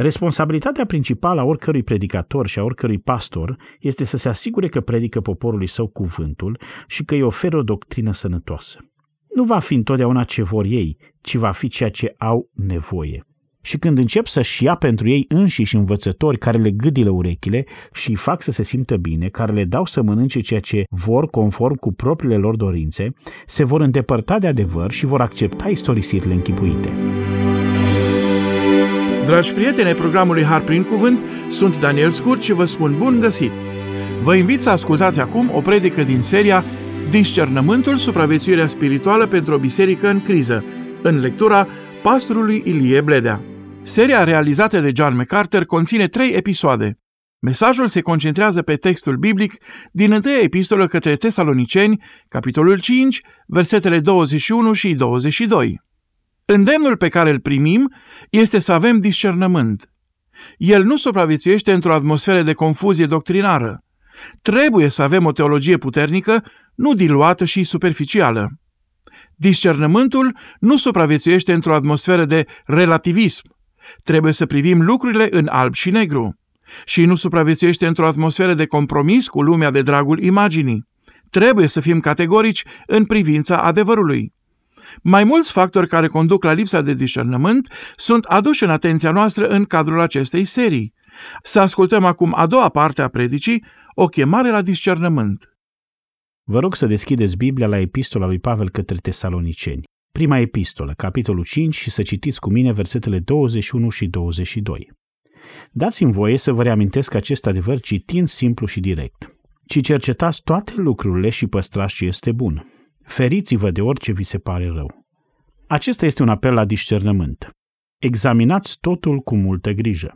Responsabilitatea principală a oricărui predicator și a oricărui pastor este să se asigure că predică poporului său cuvântul și că îi oferă o doctrină sănătoasă. Nu va fi întotdeauna ce vor ei, ci va fi ceea ce au nevoie. Și când încep să-și ia pentru ei înșiși învățători care le gâdilă urechile și îi fac să se simtă bine, care le dau să mănânce ceea ce vor conform cu propriile lor dorințe, se vor îndepărta de adevăr și vor accepta istorisirile închipuite. Dragi prieteni ai programului Har prin Cuvânt, sunt Daniel Scurt și vă spun bun găsit! Vă invit să ascultați acum o predică din seria Discernământul, supraviețuirea spirituală pentru o biserică în criză, în lectura pastorului Ilie Bledea. Seria realizată de John MacArthur conține trei episoade. Mesajul se concentrează pe textul biblic din întâia epistolă către Tesaloniceni, capitolul 5, versetele 21 și 22. Îndemnul pe care îl primim este să avem discernământ. El nu supraviețuiește într-o atmosferă de confuzie doctrinară. Trebuie să avem o teologie puternică, nu diluată și superficială. Discernământul nu supraviețuiește într-o atmosferă de relativism. Trebuie să privim lucrurile în alb și negru. Și nu supraviețuiește într-o atmosferă de compromis cu lumea de dragul imaginii. Trebuie să fim categorici în privința adevărului. Mai mulți factori care conduc la lipsa de discernământ sunt aduși în atenția noastră în cadrul acestei serii. Să ascultăm acum a doua parte a predicii, o chemare la discernământ. Vă rog să deschideți Biblia la epistola lui Pavel către tesaloniceni. Prima epistolă, capitolul 5 și să citiți cu mine versetele 21 și 22. Dați-mi voie să vă reamintesc acest adevăr citind simplu și direct. Ci cercetați toate lucrurile și păstrați ce este bun. Feriți-vă de orice vi se pare rău. Acesta este un apel la discernământ. Examinați totul cu multă grijă.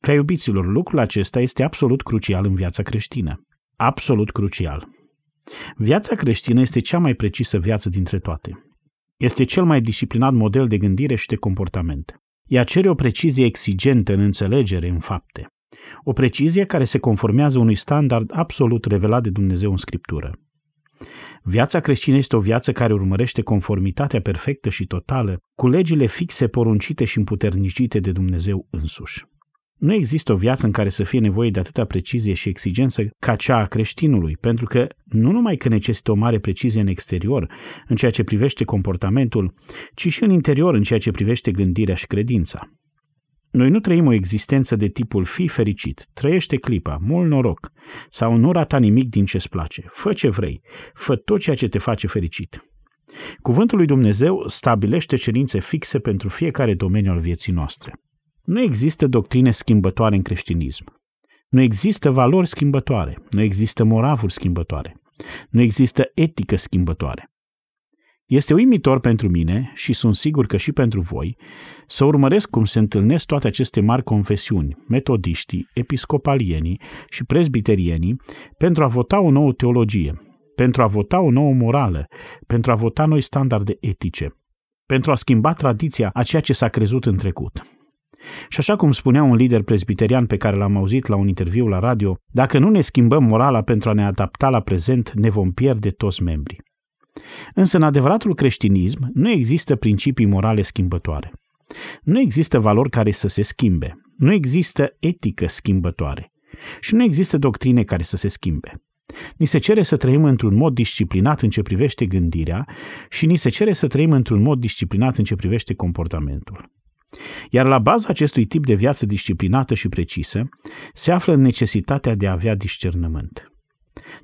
Prea iubiților, lucrul acesta este absolut crucial în viața creștină. Absolut crucial. Viața creștină este cea mai precisă viață dintre toate. Este cel mai disciplinat model de gândire și de comportament. Ea cere o precizie exigentă în înțelegere, în fapte. O precizie care se conformează unui standard absolut revelat de Dumnezeu în Scriptură. Viața creștină este o viață care urmărește conformitatea perfectă și totală cu legile fixe, poruncite și împuternicite de Dumnezeu însuși. Nu există o viață în care să fie nevoie de atâta precizie și exigență ca cea a creștinului, pentru că nu numai că necesită o mare precizie în exterior, în ceea ce privește comportamentul, ci și în interior, în ceea ce privește gândirea și credința. Noi nu trăim o existență de tipul fi fericit, trăiește clipa, mult noroc, sau nu rata nimic din ce-ți place, fă ce vrei, fă tot ceea ce te face fericit. Cuvântul lui Dumnezeu stabilește cerințe fixe pentru fiecare domeniu al vieții noastre. Nu există doctrine schimbătoare în creștinism. Nu există valori schimbătoare. Nu există moravuri schimbătoare. Nu există etică schimbătoare. Este uimitor pentru mine și sunt sigur că și pentru voi să urmăresc cum se întâlnesc toate aceste mari confesiuni, metodiștii, episcopalienii și prezbiterienii pentru a vota o nouă teologie, pentru a vota o nouă morală, pentru a vota noi standarde etice, pentru a schimba tradiția a ceea ce s-a crezut în trecut. Și așa cum spunea un lider presbiterian pe care l-am auzit la un interviu la radio, dacă nu ne schimbăm morala pentru a ne adapta la prezent, ne vom pierde toți membrii. Însă în adevăratul creștinism nu există principii morale schimbătoare. Nu există valori care să se schimbe. Nu există etică schimbătoare. Și nu există doctrine care să se schimbe. Ni se cere să trăim într-un mod disciplinat în ce privește gândirea și ni se cere să trăim într-un mod disciplinat în ce privește comportamentul. Iar la baza acestui tip de viață disciplinată și precisă se află necesitatea de a avea discernământ.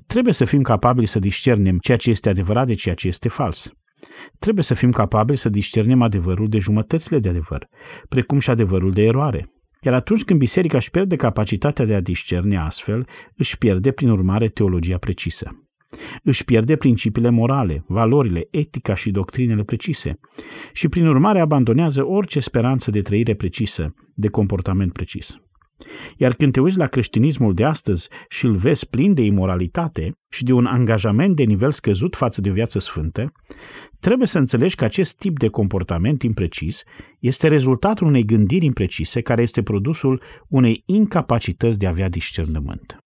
Trebuie să fim capabili să discernem ceea ce este adevărat de ceea ce este fals. Trebuie să fim capabili să discernem adevărul de jumătățile de adevăr, precum și adevărul de eroare. Iar atunci când biserica își pierde capacitatea de a discerne astfel, își pierde prin urmare teologia precisă. Își pierde principiile morale, valorile, etica și doctrinele precise și prin urmare abandonează orice speranță de trăire precisă, de comportament precis. Iar când te uiți la creștinismul de astăzi și îl vezi plin de imoralitate și de un angajament de nivel scăzut față de viață sfântă, trebuie să înțelegi că acest tip de comportament imprecis este rezultatul unei gândiri imprecise care este produsul unei incapacități de a avea discernământ.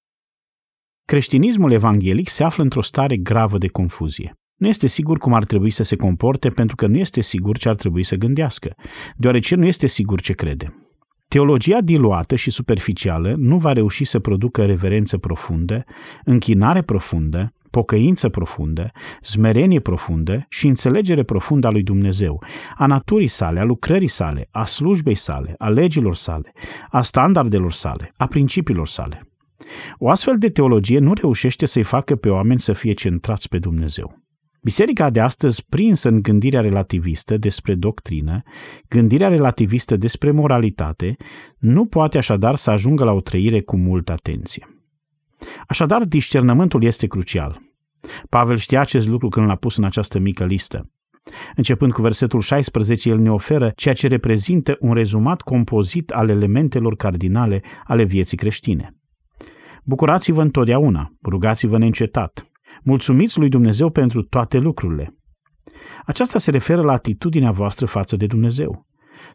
Creștinismul evanghelic se află într-o stare gravă de confuzie. Nu este sigur cum ar trebui să se comporte pentru că nu este sigur ce ar trebui să gândească, deoarece nu este sigur ce crede. Teologia diluată și superficială nu va reuși să producă reverență profundă, închinare profundă, pocăință profundă, smerenie profundă și înțelegere profundă a lui Dumnezeu, a naturii sale, a lucrării sale, a slujbei sale, a legilor sale, a standardelor sale, a principiilor sale. O astfel de teologie nu reușește să-i facă pe oameni să fie centrați pe Dumnezeu. Biserica de astăzi, prinsă în gândirea relativistă despre doctrină, gândirea relativistă despre moralitate, nu poate așadar să ajungă la o trăire cu multă atenție. Așadar, discernământul este crucial. Pavel știa acest lucru când l-a pus în această mică listă. Începând cu versetul 16, el ne oferă ceea ce reprezintă un rezumat compozit al elementelor cardinale ale vieții creștine. Bucurați-vă întotdeauna, rugați-vă neîncetat, mulțumiți lui Dumnezeu pentru toate lucrurile. Aceasta se referă la atitudinea voastră față de Dumnezeu.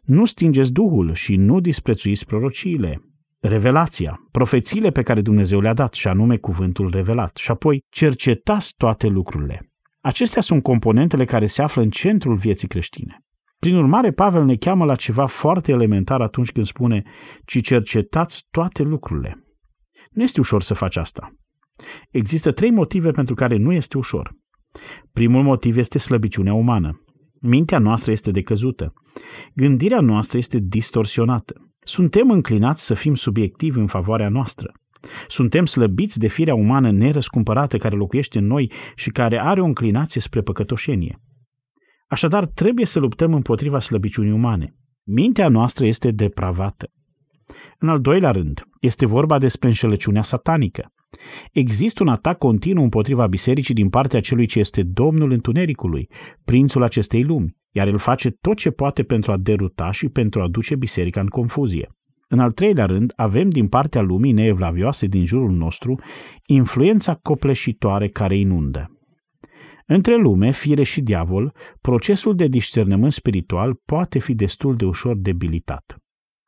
Nu stingeți Duhul și nu disprețuiți prorociile revelația, profețiile pe care Dumnezeu le-a dat, și anume cuvântul revelat. Și apoi cercetați toate lucrurile. Acestea sunt componentele care se află în centrul vieții creștine. Prin urmare, Pavel ne cheamă la ceva foarte elementar atunci când spune, ci cercetați toate lucrurile. Nu este ușor să faci asta. Există trei motive pentru care nu este ușor. Primul motiv este slăbiciunea umană. Mintea noastră este decăzută. Gândirea noastră este distorsionată. Suntem înclinați să fim subiectivi în favoarea noastră. Suntem slăbiți de firea umană nerăscumpărată care locuiește în noi și care are o înclinație spre păcătoșenie. Așadar, trebuie să luptăm împotriva slăbiciunii umane. Mintea noastră este depravată. În al doilea rând, este vorba despre înșelăciunea satanică. Există un atac continuu împotriva bisericii din partea celui ce este Domnul Întunericului, prințul acestei lumi iar el face tot ce poate pentru a deruta și pentru a duce biserica în confuzie. În al treilea rând, avem din partea lumii neevlavioase din jurul nostru influența copleșitoare care inundă. Între lume, fire și diavol, procesul de discernământ spiritual poate fi destul de ușor debilitat.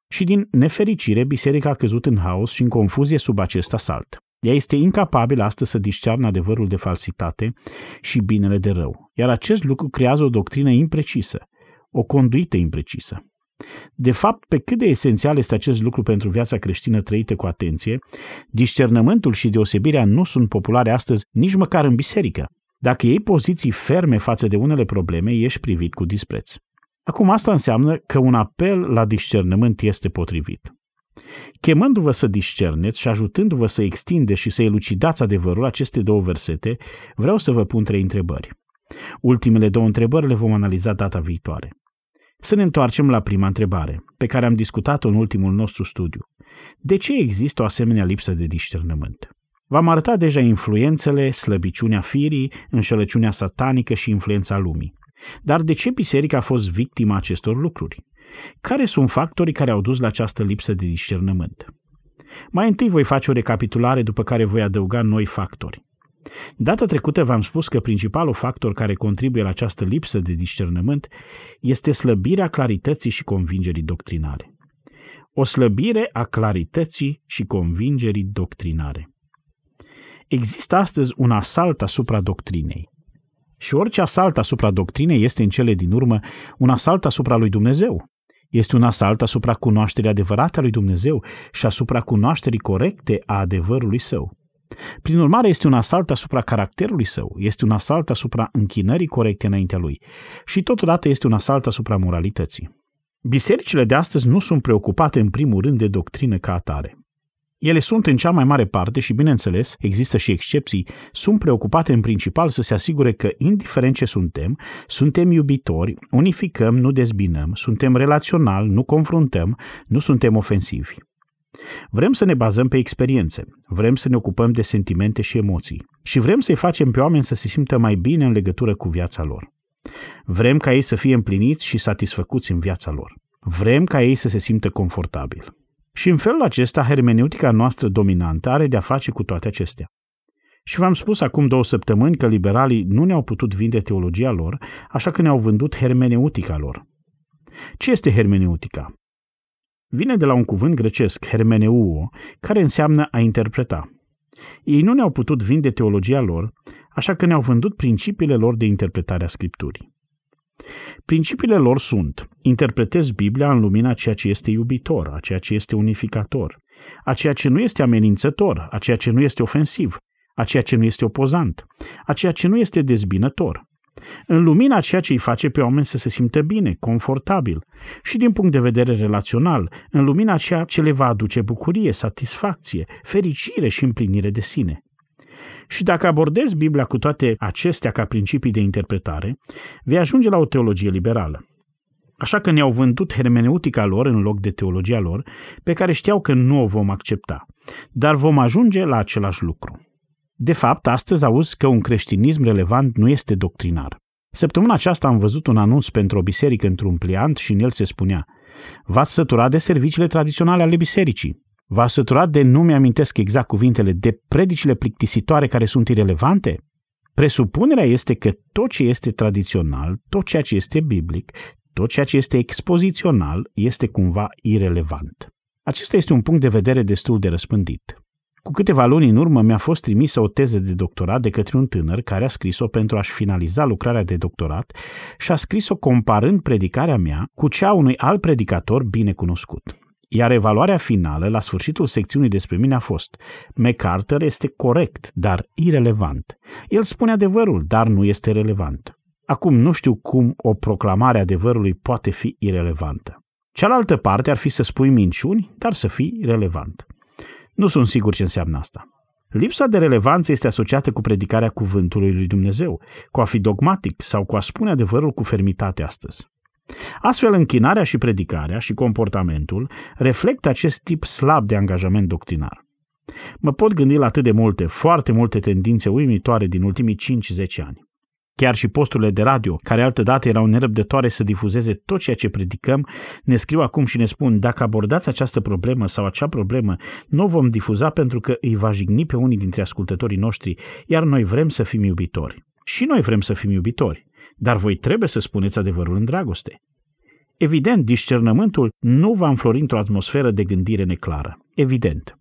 Și din nefericire, biserica a căzut în haos și în confuzie sub acest asalt. Ea este incapabilă astăzi să discearnă adevărul de falsitate și binele de rău, iar acest lucru creează o doctrină imprecisă, o conduită imprecisă. De fapt, pe cât de esențial este acest lucru pentru viața creștină trăită cu atenție, discernământul și deosebirea nu sunt populare astăzi nici măcar în biserică. Dacă iei poziții ferme față de unele probleme, ești privit cu dispreț. Acum asta înseamnă că un apel la discernământ este potrivit. Chemându-vă să discerneți și ajutându-vă să extindeți și să elucidați adevărul aceste două versete, vreau să vă pun trei întrebări. Ultimele două întrebări le vom analiza data viitoare. Să ne întoarcem la prima întrebare, pe care am discutat-o în ultimul nostru studiu. De ce există o asemenea lipsă de discernământ? V-am arătat deja influențele, slăbiciunea firii, înșelăciunea satanică și influența lumii. Dar de ce biserica a fost victima acestor lucruri? Care sunt factorii care au dus la această lipsă de discernământ? Mai întâi voi face o recapitulare, după care voi adăuga noi factori. Data trecută v-am spus că principalul factor care contribuie la această lipsă de discernământ este slăbirea clarității și convingerii doctrinare. O slăbire a clarității și convingerii doctrinare. Există astăzi un asalt asupra doctrinei. Și orice asalt asupra doctrinei este în cele din urmă un asalt asupra lui Dumnezeu. Este un asalt asupra cunoașterii adevărate a lui Dumnezeu și asupra cunoașterii corecte a adevărului său. Prin urmare, este un asalt asupra caracterului său, este un asalt asupra închinării corecte înaintea lui și totodată este un asalt asupra moralității. Bisericile de astăzi nu sunt preocupate în primul rând de doctrină ca atare. Ele sunt în cea mai mare parte și, bineînțeles, există și excepții, sunt preocupate în principal să se asigure că, indiferent ce suntem, suntem iubitori, unificăm, nu dezbinăm, suntem relațional, nu confruntăm, nu suntem ofensivi. Vrem să ne bazăm pe experiențe, vrem să ne ocupăm de sentimente și emoții și vrem să-i facem pe oameni să se simtă mai bine în legătură cu viața lor. Vrem ca ei să fie împliniți și satisfăcuți în viața lor. Vrem ca ei să se simtă confortabil. Și în felul acesta, hermeneutica noastră dominantă are de-a face cu toate acestea. Și v-am spus acum două săptămâni că liberalii nu ne-au putut vinde teologia lor, așa că ne-au vândut hermeneutica lor. Ce este hermeneutica? Vine de la un cuvânt grecesc, hermeneuo, care înseamnă a interpreta. Ei nu ne-au putut vinde teologia lor, așa că ne-au vândut principiile lor de interpretare a Scripturii. Principiile lor sunt, interpretez Biblia în lumina ceea ce este iubitor, a ceea ce este unificator, a ceea ce nu este amenințător, a ceea ce nu este ofensiv, a ceea ce nu este opozant, a ceea ce nu este dezbinător, în lumina ceea ce îi face pe oameni să se simtă bine, confortabil și din punct de vedere relațional, în lumina ceea ce le va aduce bucurie, satisfacție, fericire și împlinire de sine. Și dacă abordezi Biblia cu toate acestea ca principii de interpretare, vei ajunge la o teologie liberală. Așa că ne-au vândut hermeneutica lor în loc de teologia lor, pe care știau că nu o vom accepta. Dar vom ajunge la același lucru. De fapt, astăzi auzi că un creștinism relevant nu este doctrinar. Săptămâna aceasta am văzut un anunț pentru o biserică într-un pliant și în el se spunea V-ați săturat de serviciile tradiționale ale bisericii. V-ați săturat de, nu mi-amintesc exact cuvintele, de predicile plictisitoare care sunt irelevante? Presupunerea este că tot ce este tradițional, tot ceea ce este biblic, tot ceea ce este expozițional este cumva irelevant. Acesta este un punct de vedere destul de răspândit. Cu câteva luni în urmă mi-a fost trimisă o teză de doctorat de către un tânăr care a scris-o pentru a-și finaliza lucrarea de doctorat și a scris-o comparând predicarea mea cu cea a unui alt predicator bine cunoscut. Iar evaluarea finală, la sfârșitul secțiunii despre mine, a fost MacArthur este corect, dar irelevant. El spune adevărul, dar nu este relevant. Acum nu știu cum o proclamare a adevărului poate fi irelevantă. Cealaltă parte ar fi să spui minciuni, dar să fii relevant. Nu sunt sigur ce înseamnă asta. Lipsa de relevanță este asociată cu predicarea cuvântului lui Dumnezeu, cu a fi dogmatic sau cu a spune adevărul cu fermitate astăzi. Astfel, închinarea și predicarea și comportamentul reflectă acest tip slab de angajament doctrinar. Mă pot gândi la atât de multe, foarte multe tendințe uimitoare din ultimii 5-10 ani. Chiar și posturile de radio, care altădată erau nerăbdătoare să difuzeze tot ceea ce predicăm, ne scriu acum și ne spun dacă abordați această problemă sau acea problemă, nu o vom difuza pentru că îi va jigni pe unii dintre ascultătorii noștri, iar noi vrem să fim iubitori. Și noi vrem să fim iubitori, dar voi trebuie să spuneți adevărul în dragoste. Evident, discernământul nu va înflori într-o atmosferă de gândire neclară. Evident.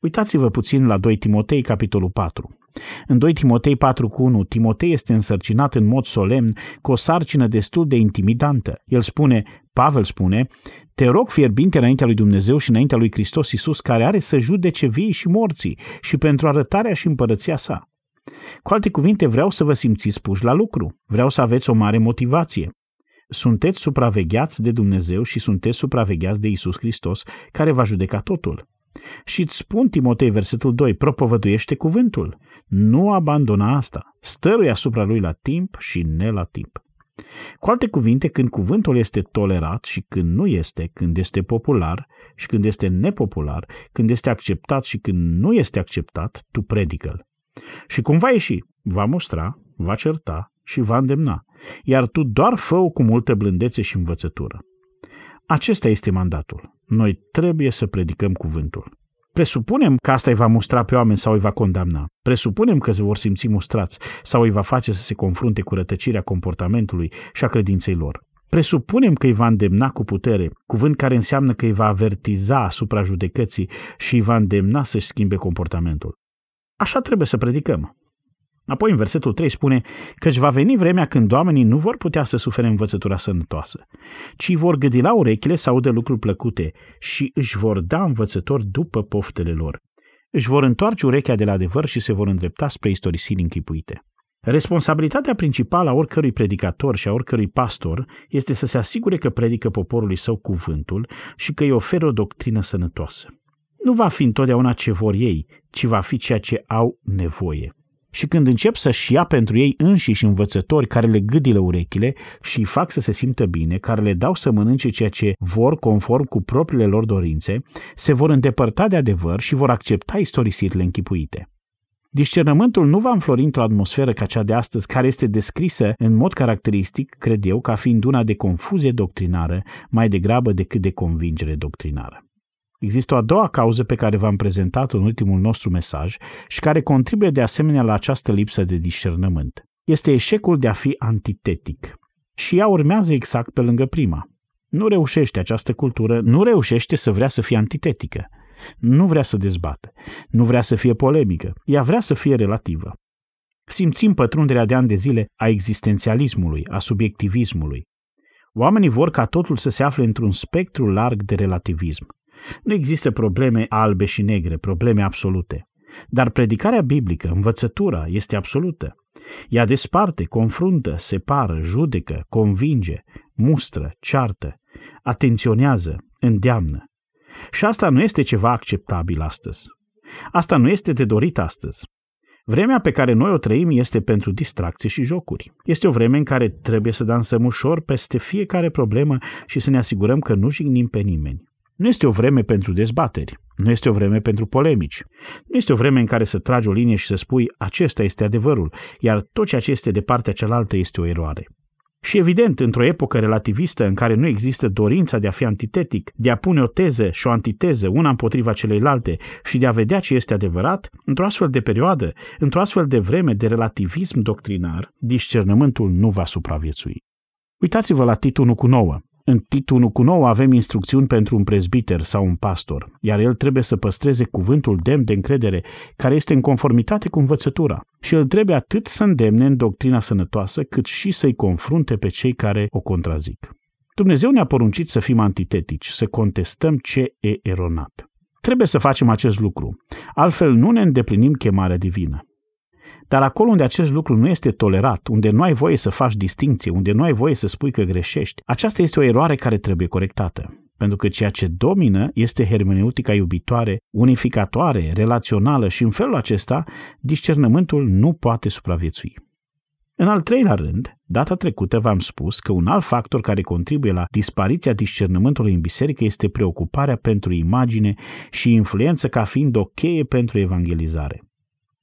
Uitați-vă puțin la 2 Timotei, capitolul 4. În 2 Timotei 4 cu 1, Timotei este însărcinat în mod solemn cu o sarcină destul de intimidantă. El spune, Pavel spune, te rog fierbinte înaintea lui Dumnezeu și înaintea lui Hristos Iisus, care are să judece vii și morții și pentru arătarea și împărăția sa. Cu alte cuvinte, vreau să vă simțiți puși la lucru. Vreau să aveți o mare motivație. Sunteți supravegheați de Dumnezeu și sunteți supravegheați de Isus Hristos, care va judeca totul. Și îți spun, Timotei, versetul 2, propovăduiește cuvântul. Nu abandona asta. Stărui asupra lui la timp și ne la timp. Cu alte cuvinte, când cuvântul este tolerat și când nu este, când este popular și când este nepopular, când este acceptat și când nu este acceptat, tu predică-l. Și cum va ieși, va mustra, va certa și va îndemna, iar tu doar fă cu multă blândețe și învățătură. Acesta este mandatul. Noi trebuie să predicăm cuvântul. Presupunem că asta îi va mustra pe oameni sau îi va condamna. Presupunem că se vor simți mustrați sau îi va face să se confrunte cu rătăcirea comportamentului și a credinței lor. Presupunem că îi va îndemna cu putere, cuvânt care înseamnă că îi va avertiza asupra judecății și îi va îndemna să-și schimbe comportamentul. Așa trebuie să predicăm. Apoi în versetul 3 spune că își va veni vremea când oamenii nu vor putea să sufere învățătura sănătoasă, ci vor gâdi la urechile să audă lucruri plăcute și își vor da învățători după poftele lor. Își vor întoarce urechea de la adevăr și se vor îndrepta spre istorisiri închipuite. Responsabilitatea principală a oricărui predicator și a oricărui pastor este să se asigure că predică poporului său cuvântul și că îi oferă o doctrină sănătoasă. Nu va fi întotdeauna ce vor ei, ci va fi ceea ce au nevoie și când încep să-și ia pentru ei înșiși învățători care le gâdilă urechile și îi fac să se simtă bine, care le dau să mănânce ceea ce vor conform cu propriile lor dorințe, se vor îndepărta de adevăr și vor accepta istorisirile închipuite. Discernământul nu va înflori într-o atmosferă ca cea de astăzi, care este descrisă în mod caracteristic, cred eu, ca fiind una de confuzie doctrinară mai degrabă decât de convingere doctrinară. Există o a doua cauză pe care v-am prezentat în ultimul nostru mesaj și care contribuie de asemenea la această lipsă de discernământ. Este eșecul de a fi antitetic. Și ea urmează exact pe lângă prima. Nu reușește această cultură, nu reușește să vrea să fie antitetică. Nu vrea să dezbate, nu vrea să fie polemică, ea vrea să fie relativă. Simțim pătrunderea de ani de zile a existențialismului, a subiectivismului. Oamenii vor ca totul să se afle într-un spectru larg de relativism. Nu există probleme albe și negre, probleme absolute. Dar predicarea biblică, învățătura, este absolută. Ea desparte, confruntă, separă, judecă, convinge, mustră, ceartă, atenționează, îndeamnă. Și asta nu este ceva acceptabil astăzi. Asta nu este de dorit astăzi. Vremea pe care noi o trăim este pentru distracție și jocuri. Este o vreme în care trebuie să dansăm ușor peste fiecare problemă și să ne asigurăm că nu jignim pe nimeni. Nu este o vreme pentru dezbateri, nu este o vreme pentru polemici, nu este o vreme în care să tragi o linie și să spui acesta este adevărul, iar tot ceea ce este de partea cealaltă este o eroare. Și evident, într-o epocă relativistă în care nu există dorința de a fi antitetic, de a pune o teză și o antiteză una împotriva celeilalte și de a vedea ce este adevărat, într-o astfel de perioadă, într-o astfel de vreme de relativism doctrinar, discernământul nu va supraviețui. Uitați-vă la Tit 1 cu 9. În Tit 1 cu 9 avem instrucțiuni pentru un prezbiter sau un pastor, iar el trebuie să păstreze cuvântul demn de încredere, care este în conformitate cu învățătura. Și el trebuie atât să îndemne în doctrina sănătoasă, cât și să-i confrunte pe cei care o contrazic. Dumnezeu ne-a poruncit să fim antitetici, să contestăm ce e eronat. Trebuie să facem acest lucru, altfel nu ne îndeplinim chemarea divină. Dar acolo unde acest lucru nu este tolerat, unde nu ai voie să faci distinție, unde nu ai voie să spui că greșești, aceasta este o eroare care trebuie corectată. Pentru că ceea ce domină este hermeneutica iubitoare, unificatoare, relațională și în felul acesta discernământul nu poate supraviețui. În al treilea rând, data trecută v-am spus că un alt factor care contribuie la dispariția discernământului în biserică este preocuparea pentru imagine și influență ca fiind o cheie pentru evangelizare.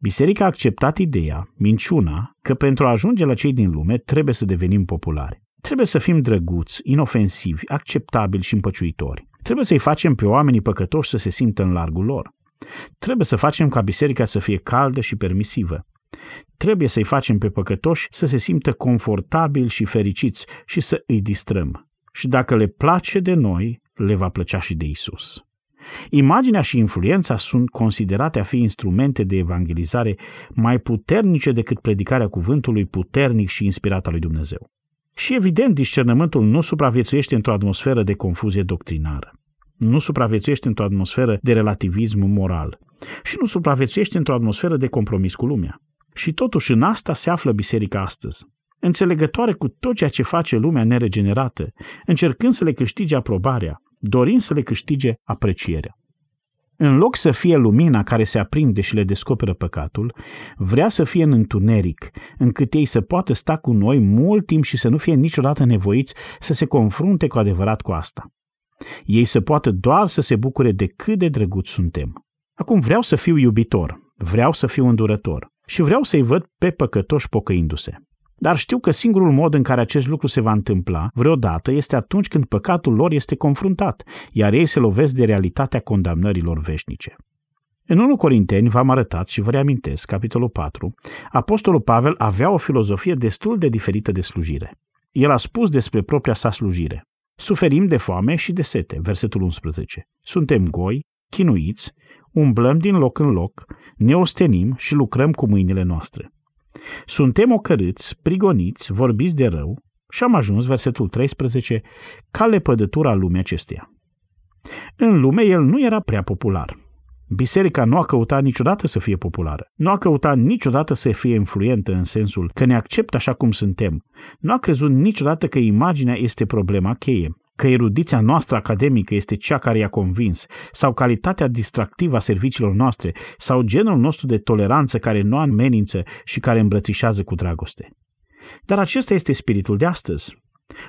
Biserica a acceptat ideea, minciuna, că pentru a ajunge la cei din lume trebuie să devenim populari. Trebuie să fim drăguți, inofensivi, acceptabili și împăciuitori. Trebuie să-i facem pe oamenii păcătoși să se simtă în largul lor. Trebuie să facem ca biserica să fie caldă și permisivă. Trebuie să-i facem pe păcătoși să se simtă confortabil și fericiți și să îi distrăm. Și dacă le place de noi, le va plăcea și de Isus. Imaginea și influența sunt considerate a fi instrumente de evangelizare mai puternice decât predicarea cuvântului puternic și inspirat al lui Dumnezeu. Și evident, discernământul nu supraviețuiește într-o atmosferă de confuzie doctrinară. Nu supraviețuiește într-o atmosferă de relativism moral. Și nu supraviețuiește într-o atmosferă de compromis cu lumea. Și totuși în asta se află biserica astăzi. Înțelegătoare cu tot ceea ce face lumea neregenerată, încercând să le câștige aprobarea, dorind să le câștige aprecierea. În loc să fie lumina care se aprinde și le descoperă păcatul, vrea să fie în întuneric, încât ei să poată sta cu noi mult timp și să nu fie niciodată nevoiți să se confrunte cu adevărat cu asta. Ei să poată doar să se bucure de cât de drăguți suntem. Acum vreau să fiu iubitor, vreau să fiu îndurător și vreau să-i văd pe păcătoși pocăindu-se. Dar știu că singurul mod în care acest lucru se va întâmpla vreodată este atunci când păcatul lor este confruntat, iar ei se lovesc de realitatea condamnărilor veșnice. În 1 Corinteni v-am arătat și vă reamintesc, capitolul 4, Apostolul Pavel avea o filozofie destul de diferită de slujire. El a spus despre propria sa slujire. Suferim de foame și de sete, versetul 11. Suntem goi, chinuiți, umblăm din loc în loc, ne ostenim și lucrăm cu mâinile noastre. Suntem ocărâți, prigoniți, vorbiți de rău și am ajuns, versetul 13, ca lepădătura lumii acesteia. În lume el nu era prea popular. Biserica nu a căutat niciodată să fie populară. Nu a căutat niciodată să fie influentă în sensul că ne acceptă așa cum suntem. Nu a crezut niciodată că imaginea este problema cheie că erudiția noastră academică este cea care i-a convins, sau calitatea distractivă a serviciilor noastre, sau genul nostru de toleranță care nu amenință și care îmbrățișează cu dragoste. Dar acesta este spiritul de astăzi.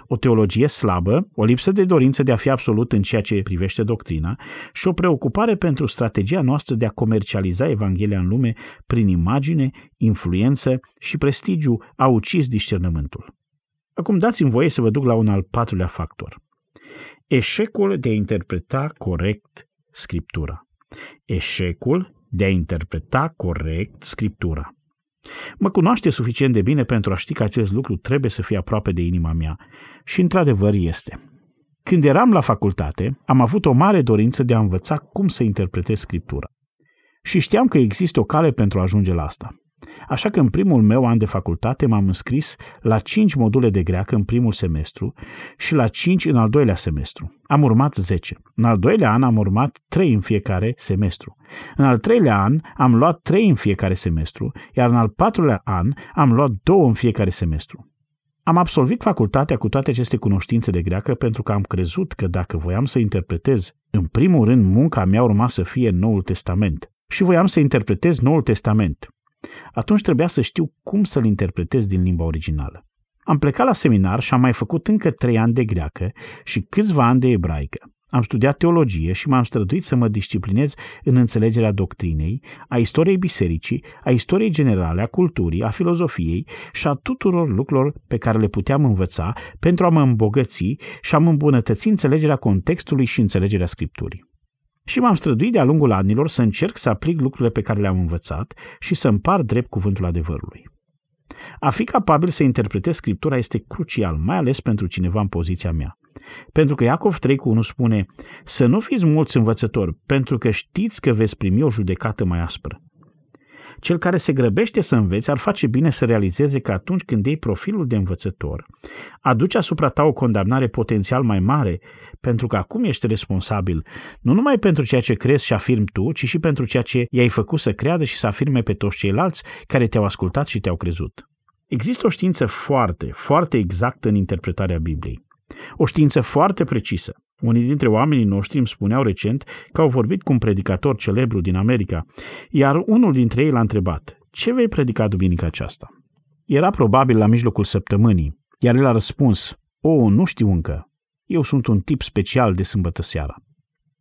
O teologie slabă, o lipsă de dorință de a fi absolut în ceea ce privește doctrina și o preocupare pentru strategia noastră de a comercializa Evanghelia în lume prin imagine, influență și prestigiu a ucis discernământul. Acum dați-mi voie să vă duc la un al patrulea factor eșecul de a interpreta corect Scriptura. Eșecul de a interpreta corect Scriptura. Mă cunoaște suficient de bine pentru a ști că acest lucru trebuie să fie aproape de inima mea și într-adevăr este. Când eram la facultate, am avut o mare dorință de a învăța cum să interpretez Scriptura. Și știam că există o cale pentru a ajunge la asta. Așa că în primul meu an de facultate m-am înscris la 5 module de greacă în primul semestru și la 5 în al doilea semestru. Am urmat 10. În al doilea an am urmat 3 în fiecare semestru. În al treilea an am luat 3 în fiecare semestru, iar în al patrulea an am luat 2 în fiecare semestru. Am absolvit facultatea cu toate aceste cunoștințe de greacă pentru că am crezut că dacă voiam să interpretez, în primul rând munca mea urma să fie Noul Testament. Și voiam să interpretez Noul Testament. Atunci trebuia să știu cum să-l interpretez din limba originală. Am plecat la seminar și am mai făcut încă trei ani de greacă și câțiva ani de ebraică. Am studiat teologie și m-am străduit să mă disciplinez în înțelegerea doctrinei, a istoriei bisericii, a istoriei generale, a culturii, a filozofiei și a tuturor lucrurilor pe care le puteam învăța pentru a mă îmbogăți și a-mi îmbunătăți înțelegerea contextului și înțelegerea scripturii. Și m-am străduit de-a lungul anilor să încerc să aplic lucrurile pe care le-am învățat și să împar drept cuvântul adevărului. A fi capabil să interpretez Scriptura este crucial, mai ales pentru cineva în poziția mea. Pentru că Iacov 3 cu 1 spune să nu fiți mulți învățători, pentru că știți că veți primi o judecată mai aspră. Cel care se grăbește să înveți ar face bine să realizeze că atunci când iei profilul de învățător, aduce asupra ta o condamnare potențial mai mare, pentru că acum ești responsabil nu numai pentru ceea ce crezi și afirmi tu, ci și pentru ceea ce i-ai făcut să creadă și să afirme pe toți ceilalți care te-au ascultat și te-au crezut. Există o știință foarte, foarte exactă în interpretarea Bibliei. O știință foarte precisă. Unii dintre oamenii noștri îmi spuneau recent că au vorbit cu un predicator celebru din America, iar unul dintre ei l-a întrebat, ce vei predica duminica aceasta? Era probabil la mijlocul săptămânii, iar el a răspuns, o, nu știu încă, eu sunt un tip special de sâmbătă seara.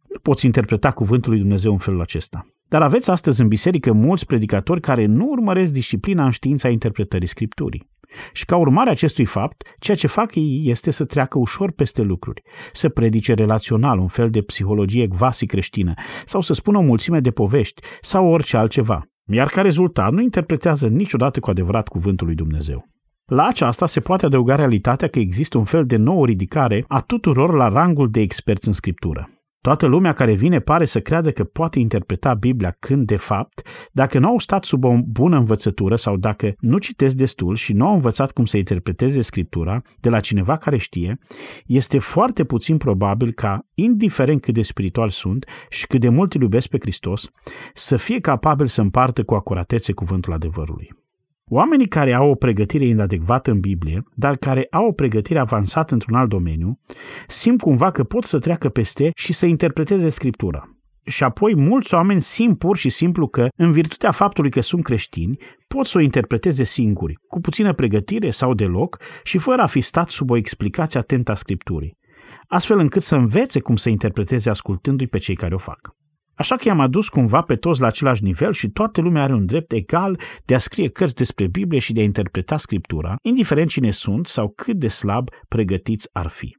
Nu poți interpreta cuvântul lui Dumnezeu în felul acesta. Dar aveți astăzi în biserică mulți predicatori care nu urmăresc disciplina în știința interpretării Scripturii. Și ca urmare a acestui fapt, ceea ce fac ei este să treacă ușor peste lucruri, să predice relațional, un fel de psihologie quasi creștină, sau să spună o mulțime de povești, sau orice altceva. Iar ca rezultat nu interpretează niciodată cu adevărat cuvântul lui Dumnezeu. La aceasta se poate adăuga realitatea că există un fel de nouă ridicare a tuturor la rangul de experți în scriptură. Toată lumea care vine pare să creadă că poate interpreta Biblia când, de fapt, dacă nu au stat sub o bună învățătură sau dacă nu citesc destul și nu au învățat cum să interpreteze Scriptura de la cineva care știe, este foarte puțin probabil ca, indiferent cât de spiritual sunt și cât de mult îl iubesc pe Hristos, să fie capabil să împartă cu acuratețe cuvântul adevărului. Oamenii care au o pregătire inadecvată în Biblie, dar care au o pregătire avansată într-un alt domeniu, simt cumva că pot să treacă peste și să interpreteze Scriptura. Și apoi mulți oameni simt pur și simplu că, în virtutea faptului că sunt creștini, pot să o interpreteze singuri, cu puțină pregătire sau deloc și fără a fi stat sub o explicație atentă a Scripturii, astfel încât să învețe cum să interpreteze ascultându-i pe cei care o fac. Așa că i-am adus cumva pe toți la același nivel și toată lumea are un drept egal de a scrie cărți despre Biblie și de a interpreta Scriptura, indiferent cine sunt sau cât de slab pregătiți ar fi.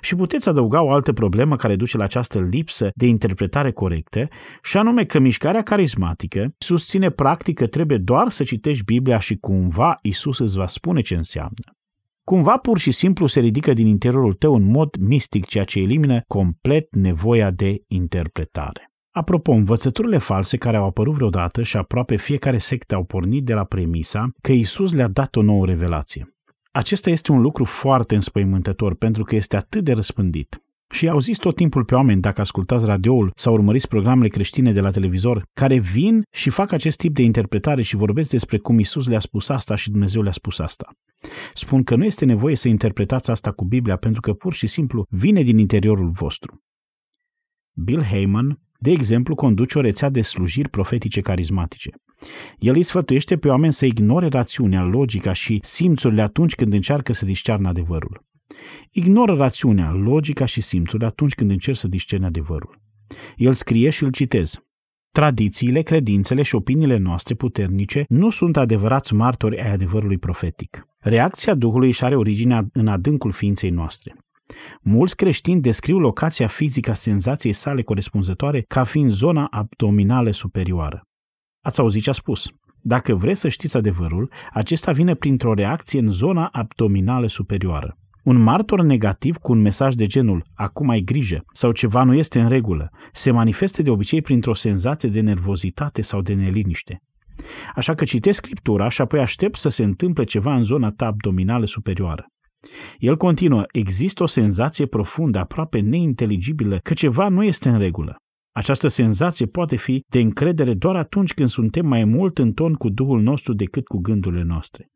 Și puteți adăuga o altă problemă care duce la această lipsă de interpretare corectă, și anume că mișcarea carismatică susține practic că trebuie doar să citești Biblia și cumva Isus îți va spune ce înseamnă. Cumva pur și simplu se ridică din interiorul tău în mod mistic, ceea ce elimină complet nevoia de interpretare. Apropo, învățăturile false care au apărut vreodată și aproape fiecare sectă au pornit de la premisa că Isus le-a dat o nouă revelație. Acesta este un lucru foarte înspăimântător pentru că este atât de răspândit. Și au zis tot timpul pe oameni, dacă ascultați radioul sau urmăriți programele creștine de la televizor, care vin și fac acest tip de interpretare și vorbesc despre cum Isus le-a spus asta și Dumnezeu le-a spus asta. Spun că nu este nevoie să interpretați asta cu Biblia pentru că pur și simplu vine din interiorul vostru. Bill Heyman, de exemplu, conduce o rețea de slujiri profetice carismatice. El îi sfătuiește pe oameni să ignore rațiunea, logica și simțurile atunci când încearcă să discearnă adevărul. Ignoră rațiunea, logica și simțurile atunci când încerci să discerne adevărul. El scrie și îl citez. Tradițiile, credințele și opiniile noastre puternice nu sunt adevărați martori ai adevărului profetic. Reacția Duhului își are originea în adâncul ființei noastre. Mulți creștini descriu locația fizică a senzației sale corespunzătoare ca fiind zona abdominală superioară. Ați auzit ce a spus? Dacă vreți să știți adevărul, acesta vine printr-o reacție în zona abdominală superioară. Un martor negativ cu un mesaj de genul acum ai grijă sau ceva nu este în regulă se manifestă de obicei printr-o senzație de nervozitate sau de neliniște. Așa că citesc Scriptura și apoi aștept să se întâmple ceva în zona ta abdominală superioară. El continuă, există o senzație profundă, aproape neinteligibilă, că ceva nu este în regulă. Această senzație poate fi de încredere doar atunci când suntem mai mult în ton cu Duhul nostru decât cu gândurile noastre.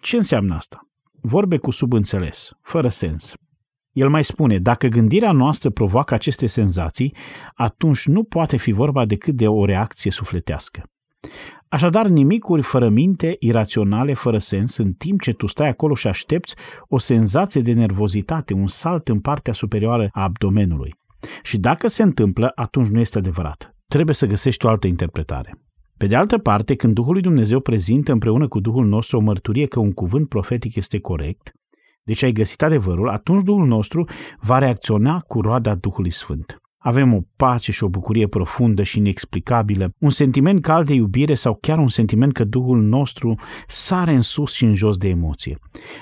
Ce înseamnă asta? Vorbe cu subînțeles, fără sens. El mai spune, dacă gândirea noastră provoacă aceste senzații, atunci nu poate fi vorba decât de o reacție sufletească. Așadar, nimicuri fără minte, iraționale, fără sens, în timp ce tu stai acolo și aștepți o senzație de nervozitate, un salt în partea superioară a abdomenului. Și dacă se întâmplă, atunci nu este adevărat. Trebuie să găsești o altă interpretare. Pe de altă parte, când Duhul lui Dumnezeu prezintă împreună cu Duhul nostru o mărturie că un cuvânt profetic este corect, deci ai găsit adevărul, atunci Duhul nostru va reacționa cu roada Duhului Sfânt. Avem o pace și o bucurie profundă și inexplicabilă, un sentiment cald de iubire sau chiar un sentiment că Duhul nostru sare în sus și în jos de emoție.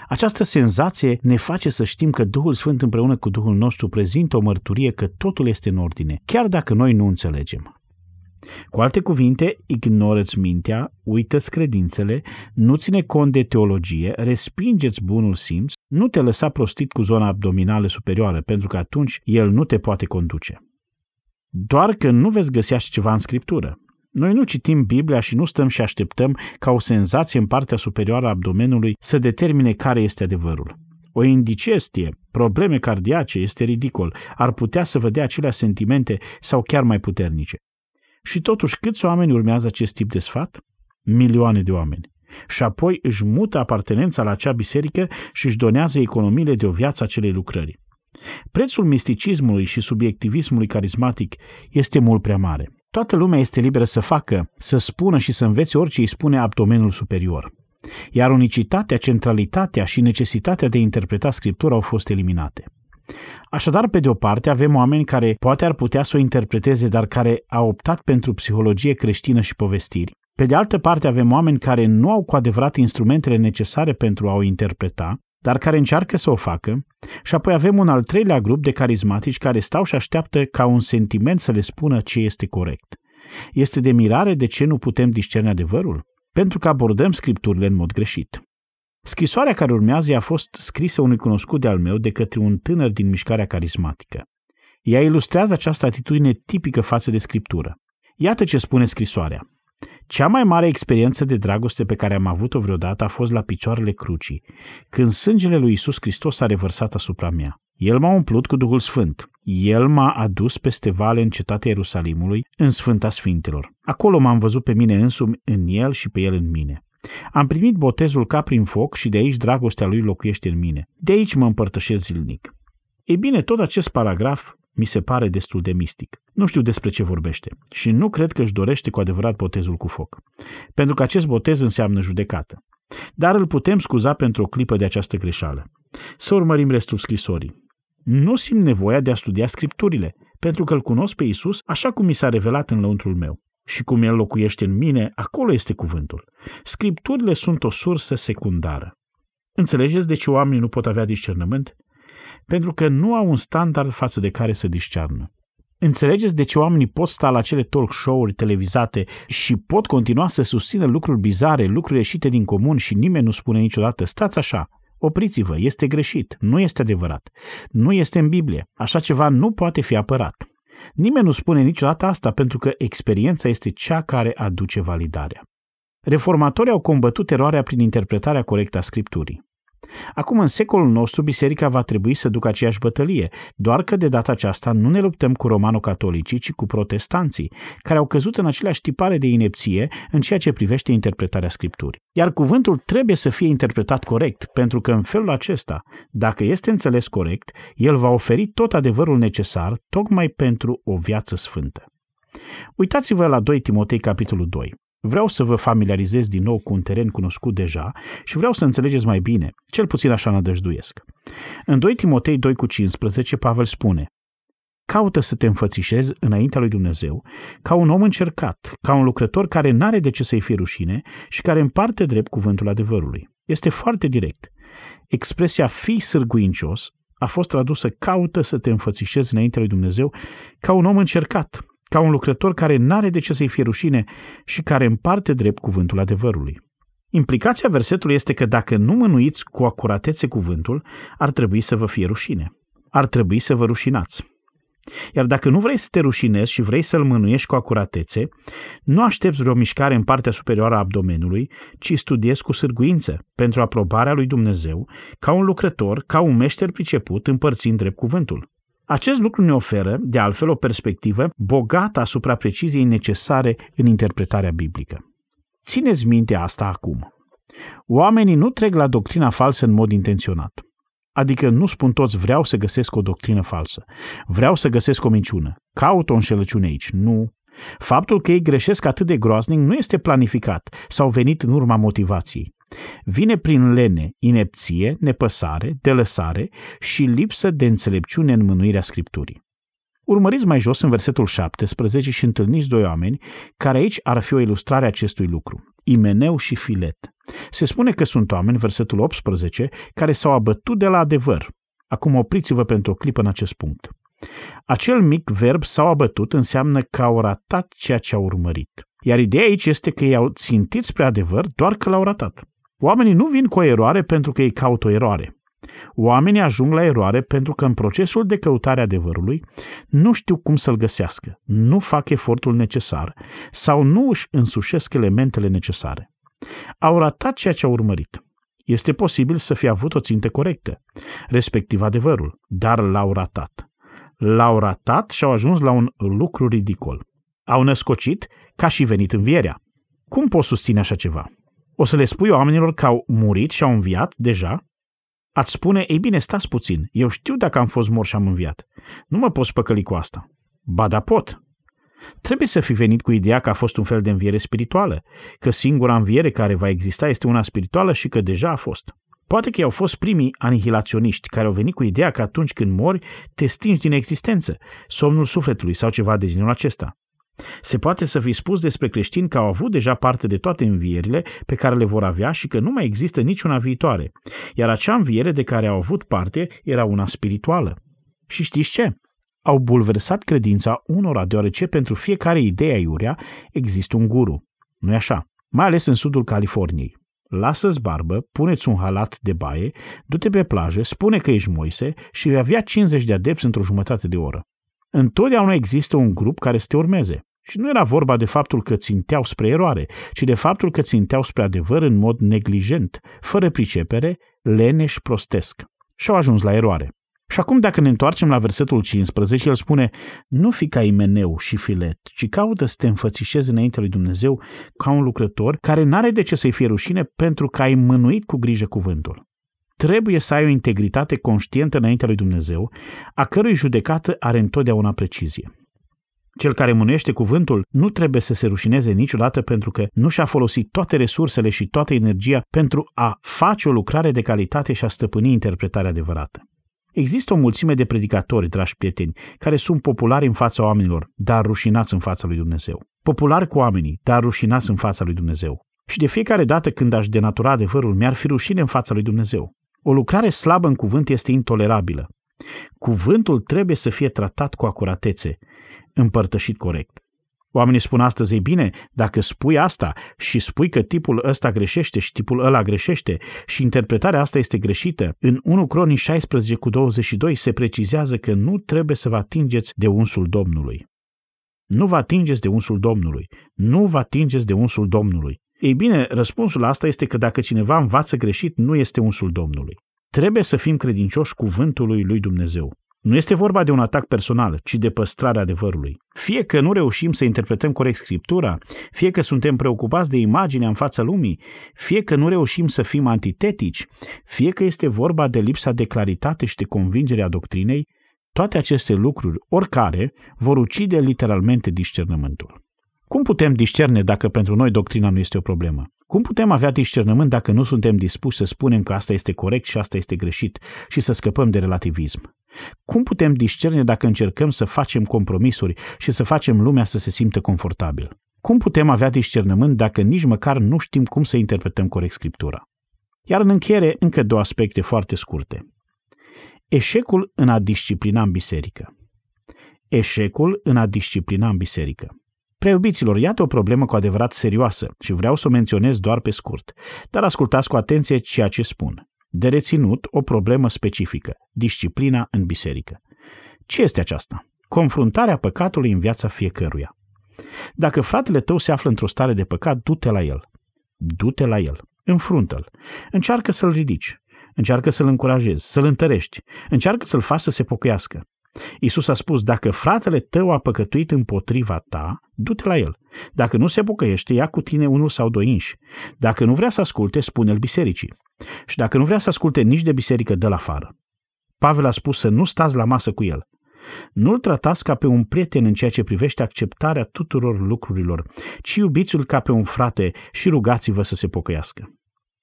Această senzație ne face să știm că Duhul Sfânt împreună cu Duhul nostru prezintă o mărturie că totul este în ordine, chiar dacă noi nu înțelegem. Cu alte cuvinte, ignoră-ți mintea, uită-ți credințele, nu ține cont de teologie, respingeți bunul simț, nu te lăsa prostit cu zona abdominală superioară, pentru că atunci el nu te poate conduce. Doar că nu veți găsi așa ceva în Scriptură. Noi nu citim Biblia și nu stăm și așteptăm ca o senzație în partea superioară a abdomenului să determine care este adevărul. O indigestie, probleme cardiace este ridicol, ar putea să vă dea acelea sentimente sau chiar mai puternice. Și totuși, câți oameni urmează acest tip de sfat? Milioane de oameni. Și apoi își mută apartenența la acea biserică și își donează economiile de o viață acelei lucrări. Prețul misticismului și subiectivismului carismatic este mult prea mare. Toată lumea este liberă să facă, să spună și să învețe orice îi spune abdomenul superior. Iar unicitatea, centralitatea și necesitatea de a interpreta Scriptura au fost eliminate. Așadar, pe de o parte, avem oameni care poate ar putea să o interpreteze, dar care au optat pentru psihologie creștină și povestiri. Pe de altă parte, avem oameni care nu au cu adevărat instrumentele necesare pentru a o interpreta, dar care încearcă să o facă, și apoi avem un al treilea grup de carismatici care stau și așteaptă ca un sentiment să le spună ce este corect. Este de mirare de ce nu putem discerne adevărul? Pentru că abordăm scripturile în mod greșit. Scrisoarea care urmează a fost scrisă unui cunoscut de-al meu de către un tânăr din mișcarea carismatică. Ea ilustrează această atitudine tipică față de scriptură. Iată ce spune scrisoarea. Cea mai mare experiență de dragoste pe care am avut-o vreodată a fost la picioarele crucii, când sângele lui Isus Hristos a revărsat asupra mea. El m-a umplut cu Duhul Sfânt. El m-a adus peste vale în cetatea Ierusalimului, în Sfânta Sfintelor. Acolo m-am văzut pe mine însumi în El și pe El în mine. Am primit botezul ca prin foc și de aici dragostea lui locuiește în mine. De aici mă împărtășesc zilnic. Ei bine, tot acest paragraf mi se pare destul de mistic. Nu știu despre ce vorbește și nu cred că își dorește cu adevărat botezul cu foc, pentru că acest botez înseamnă judecată. Dar îl putem scuza pentru o clipă de această greșeală. Să urmărim restul scrisorii. Nu simt nevoia de a studia scripturile, pentru că îl cunosc pe Isus așa cum mi s-a revelat în lăuntrul meu și cum El locuiește în mine, acolo este cuvântul. Scripturile sunt o sursă secundară. Înțelegeți de ce oamenii nu pot avea discernământ? Pentru că nu au un standard față de care să discearnă. Înțelegeți de ce oamenii pot sta la cele talk show-uri televizate și pot continua să susțină lucruri bizare, lucruri ieșite din comun și nimeni nu spune niciodată, stați așa, opriți-vă, este greșit, nu este adevărat, nu este în Biblie, așa ceva nu poate fi apărat. Nimeni nu spune niciodată asta pentru că experiența este cea care aduce validarea. Reformatorii au combătut eroarea prin interpretarea corectă a Scripturii. Acum, în secolul nostru, biserica va trebui să ducă aceeași bătălie, doar că de data aceasta nu ne luptăm cu romano-catolicii, ci cu protestanții, care au căzut în aceleași tipare de inepție în ceea ce privește interpretarea Scripturii. Iar cuvântul trebuie să fie interpretat corect, pentru că în felul acesta, dacă este înțeles corect, el va oferi tot adevărul necesar tocmai pentru o viață sfântă. Uitați-vă la 2 Timotei capitolul 2. Vreau să vă familiarizez din nou cu un teren cunoscut deja și vreau să înțelegeți mai bine, cel puțin așa nădăjduiesc. În 2 Timotei 2 cu 15, Pavel spune Caută să te înfățișezi înaintea lui Dumnezeu ca un om încercat, ca un lucrător care n-are de ce să-i fie rușine și care împarte drept cuvântul adevărului. Este foarte direct. Expresia fi sârguincios a fost tradusă caută să te înfățișezi înaintea lui Dumnezeu ca un om încercat, ca un lucrător care n-are de ce să-i fie rușine și care împarte drept cuvântul adevărului. Implicația versetului este că dacă nu mânuiți cu acuratețe cuvântul, ar trebui să vă fie rușine. Ar trebui să vă rușinați. Iar dacă nu vrei să te rușinezi și vrei să-l mânuiești cu acuratețe, nu aștepți vreo mișcare în partea superioară a abdomenului, ci studiezi cu sârguință, pentru aprobarea lui Dumnezeu, ca un lucrător, ca un meșter priceput, împărțind drept cuvântul. Acest lucru ne oferă, de altfel, o perspectivă bogată asupra preciziei necesare în interpretarea biblică. Țineți minte asta acum. Oamenii nu trec la doctrina falsă în mod intenționat. Adică nu spun toți vreau să găsesc o doctrină falsă, vreau să găsesc o minciună, caut o înșelăciune aici. Nu. Faptul că ei greșesc atât de groaznic nu este planificat sau venit în urma motivației. Vine prin lene, inepție, nepăsare, delăsare și lipsă de înțelepciune în mânuirea Scripturii. Urmăriți mai jos în versetul 17 și întâlniți doi oameni care aici ar fi o ilustrare a acestui lucru. Imeneu și Filet. Se spune că sunt oameni, versetul 18, care s-au abătut de la adevăr. Acum opriți-vă pentru o clipă în acest punct. Acel mic verb s-au abătut înseamnă că au ratat ceea ce au urmărit. Iar ideea aici este că ei au țintit spre adevăr doar că l-au ratat. Oamenii nu vin cu o eroare pentru că ei caută o eroare. Oamenii ajung la eroare pentru că în procesul de căutare a adevărului nu știu cum să-l găsească, nu fac efortul necesar sau nu își însușesc elementele necesare. Au ratat ceea ce au urmărit. Este posibil să fie avut o țintă corectă, respectiv adevărul, dar l-au ratat. L-au ratat și au ajuns la un lucru ridicol. Au născocit ca și venit învierea. Cum poți susține așa ceva? O să le spui oamenilor că au murit și au înviat deja? Ați spune, ei bine, stați puțin, eu știu dacă am fost mort și am înviat. Nu mă pot spăcăli cu asta. Ba da pot. Trebuie să fi venit cu ideea că a fost un fel de înviere spirituală, că singura înviere care va exista este una spirituală și că deja a fost. Poate că au fost primii anihilaționiști care au venit cu ideea că atunci când mori, te stingi din existență, somnul sufletului sau ceva de genul acesta. Se poate să fi spus despre creștini că au avut deja parte de toate învierile pe care le vor avea și că nu mai există niciuna viitoare, iar acea înviere de care au avut parte era una spirituală. Și știți ce? Au bulversat credința unora, deoarece pentru fiecare idee iurea există un guru. nu e așa? Mai ales în sudul Californiei. Lasă-ți barbă, puneți un halat de baie, du-te pe plajă, spune că ești Moise și vei avea 50 de adepți într-o jumătate de oră. Întotdeauna există un grup care să te urmeze. Și nu era vorba de faptul că ținteau spre eroare, ci de faptul că ținteau spre adevăr în mod neglijent, fără pricepere, leneș prostesc. Și au ajuns la eroare. Și acum dacă ne întoarcem la versetul 15, el spune, nu fi ca imeneu și filet, ci caută să te înfățișezi înainte lui Dumnezeu ca un lucrător care n-are de ce să-i fie rușine pentru că ai mânuit cu grijă cuvântul. Trebuie să ai o integritate conștientă înaintea lui Dumnezeu, a cărui judecată are întotdeauna precizie. Cel care mânuiește cuvântul nu trebuie să se rușineze niciodată pentru că nu și-a folosit toate resursele și toată energia pentru a face o lucrare de calitate și a stăpâni interpretarea adevărată. Există o mulțime de predicatori, dragi prieteni, care sunt populari în fața oamenilor, dar rușinați în fața lui Dumnezeu. Populari cu oamenii, dar rușinați în fața lui Dumnezeu. Și de fiecare dată când aș denatura adevărul, mi-ar fi rușine în fața lui Dumnezeu. O lucrare slabă în cuvânt este intolerabilă. Cuvântul trebuie să fie tratat cu acuratețe, împărtășit corect. Oamenii spun astăzi, ei bine, dacă spui asta și spui că tipul ăsta greșește și tipul ăla greșește și interpretarea asta este greșită, în 1 Cronii 16 cu 22 se precizează că nu trebuie să vă atingeți de unsul Domnului. Nu vă atingeți de unsul Domnului. Nu vă atingeți de unsul Domnului. Ei bine, răspunsul la asta este că dacă cineva învață greșit, nu este unsul Domnului. Trebuie să fim credincioși cuvântului lui Dumnezeu. Nu este vorba de un atac personal, ci de păstrarea adevărului. Fie că nu reușim să interpretăm corect Scriptura, fie că suntem preocupați de imaginea în fața lumii, fie că nu reușim să fim antitetici, fie că este vorba de lipsa de claritate și de convingere a doctrinei, toate aceste lucruri, oricare, vor ucide literalmente discernământul. Cum putem discerne dacă pentru noi doctrina nu este o problemă? Cum putem avea discernământ dacă nu suntem dispuși să spunem că asta este corect și asta este greșit și să scăpăm de relativism? Cum putem discerne dacă încercăm să facem compromisuri și să facem lumea să se simtă confortabil? Cum putem avea discernământ dacă nici măcar nu știm cum să interpretăm corect Scriptura? Iar în încheiere, încă două aspecte foarte scurte. Eșecul în a disciplina în biserică. Eșecul în a disciplina în biserică. Preiubiților, iată o problemă cu adevărat serioasă și vreau să o menționez doar pe scurt, dar ascultați cu atenție ceea ce spun. De reținut, o problemă specifică, disciplina în biserică. Ce este aceasta? Confruntarea păcatului în viața fiecăruia. Dacă fratele tău se află într-o stare de păcat, du-te la el. Du-te la el. Înfruntă-l. Încearcă să-l ridici. Încearcă să-l încurajezi, să-l întărești. Încearcă să-l faci să se pocăiască. Isus a spus, dacă fratele tău a păcătuit împotriva ta, du-te la el. Dacă nu se pocăiește, ia cu tine unul sau doi inși. Dacă nu vrea să asculte, spune-l bisericii. Și dacă nu vrea să asculte nici de biserică, dă-l afară. Pavel a spus să nu stați la masă cu el. Nu-l tratați ca pe un prieten în ceea ce privește acceptarea tuturor lucrurilor, ci iubiți-l ca pe un frate și rugați-vă să se pocăiască.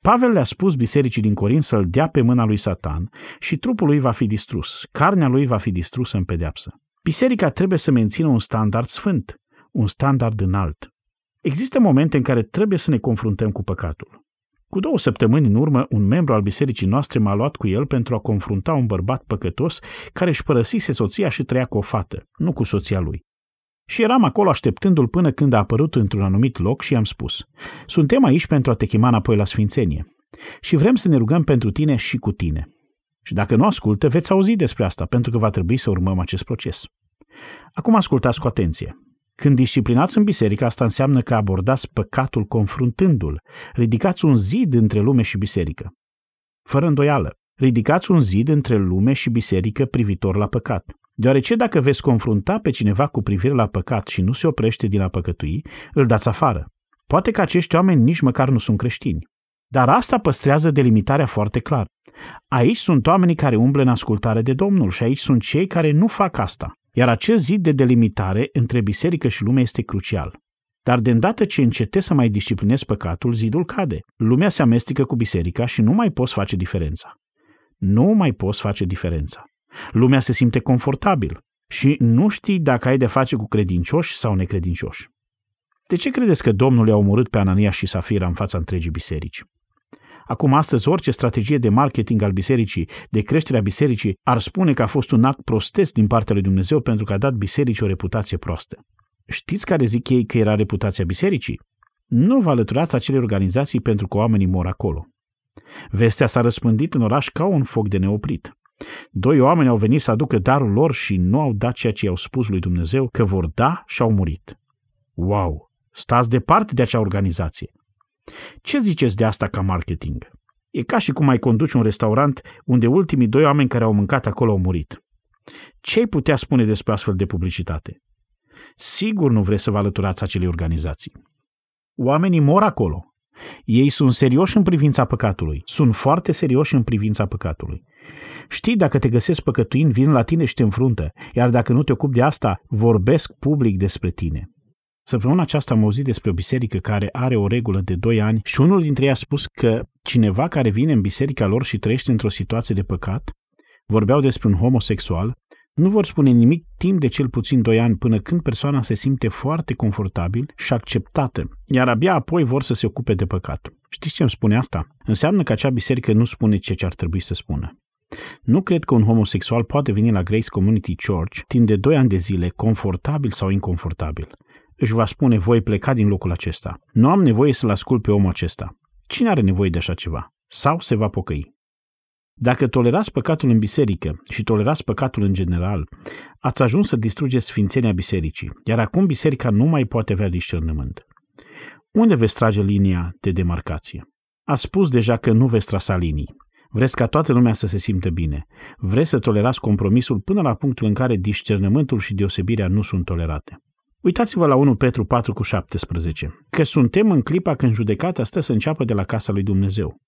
Pavel le-a spus bisericii din Corint să-l dea pe mâna lui Satan și trupul lui va fi distrus, carnea lui va fi distrusă în pedeapsă. Biserica trebuie să mențină un standard sfânt, un standard înalt. Există momente în care trebuie să ne confruntăm cu păcatul. Cu două săptămâni în urmă, un membru al bisericii noastre m-a luat cu el pentru a confrunta un bărbat păcătos care își părăsise soția și trăia cu o fată, nu cu soția lui. Și eram acolo așteptându-l până când a apărut într-un anumit loc și i-am spus Suntem aici pentru a te chema înapoi la sfințenie și vrem să ne rugăm pentru tine și cu tine. Și dacă nu ascultă, veți auzi despre asta, pentru că va trebui să urmăm acest proces. Acum ascultați cu atenție. Când disciplinați în biserică, asta înseamnă că abordați păcatul confruntându-l. Ridicați un zid între lume și biserică. Fără îndoială, ridicați un zid între lume și biserică privitor la păcat. Deoarece dacă veți confrunta pe cineva cu privire la păcat și nu se oprește din a păcătui, îl dați afară. Poate că acești oameni nici măcar nu sunt creștini. Dar asta păstrează delimitarea foarte clar. Aici sunt oamenii care umblă în ascultare de Domnul și aici sunt cei care nu fac asta. Iar acest zid de delimitare între biserică și lume este crucial. Dar de îndată ce încetezi să mai disciplinezi păcatul, zidul cade. Lumea se amestecă cu biserica și nu mai poți face diferența. Nu mai poți face diferența. Lumea se simte confortabil și nu știi dacă ai de face cu credincioși sau necredincioși. De ce credeți că Domnul i-a omorât pe Anania și Safira în fața întregii biserici? Acum, astăzi, orice strategie de marketing al bisericii, de creșterea bisericii, ar spune că a fost un act prostesc din partea lui Dumnezeu pentru că a dat bisericii o reputație proastă. Știți care zic ei că era reputația bisericii? Nu vă alăturați acele organizații pentru că oamenii mor acolo. Vestea s-a răspândit în oraș ca un foc de neoprit. Doi oameni au venit să aducă darul lor și nu au dat ceea ce i-au spus lui Dumnezeu că vor da și au murit. Wow! Stați departe de acea organizație. Ce ziceți de asta ca marketing? E ca și cum ai conduce un restaurant unde ultimii doi oameni care au mâncat acolo au murit. Ce ai putea spune despre astfel de publicitate? Sigur nu vreți să vă alăturați acelei organizații. Oamenii mor acolo. Ei sunt serioși în privința păcatului. Sunt foarte serioși în privința păcatului. Știi, dacă te găsesc păcătuind, vin la tine și te înfruntă, iar dacă nu te ocupi de asta, vorbesc public despre tine. Săptămâna aceasta am auzit despre o biserică care are o regulă de 2 ani și unul dintre ei a spus că cineva care vine în biserica lor și trăiește într-o situație de păcat, vorbeau despre un homosexual, nu vor spune nimic timp de cel puțin 2 ani până când persoana se simte foarte confortabil și acceptată, iar abia apoi vor să se ocupe de păcat. Știți ce îmi spune asta? Înseamnă că acea biserică nu spune ce ar trebui să spună. Nu cred că un homosexual poate veni la Grace Community Church timp de 2 ani de zile, confortabil sau inconfortabil. Își va spune, voi pleca din locul acesta. Nu am nevoie să-l ascult pe omul acesta. Cine are nevoie de așa ceva? Sau se va pocăi. Dacă tolerați păcatul în biserică și tolerați păcatul în general, ați ajuns să distrugeți sfințenia bisericii, iar acum biserica nu mai poate avea discernământ. Unde veți trage linia de demarcație? Ați spus deja că nu veți trasa linii. Vreți ca toată lumea să se simtă bine. Vreți să tolerați compromisul până la punctul în care discernământul și deosebirea nu sunt tolerate. Uitați-vă la 1 Petru 4 cu 17, că suntem în clipa când judecata stă să înceapă de la casa lui Dumnezeu.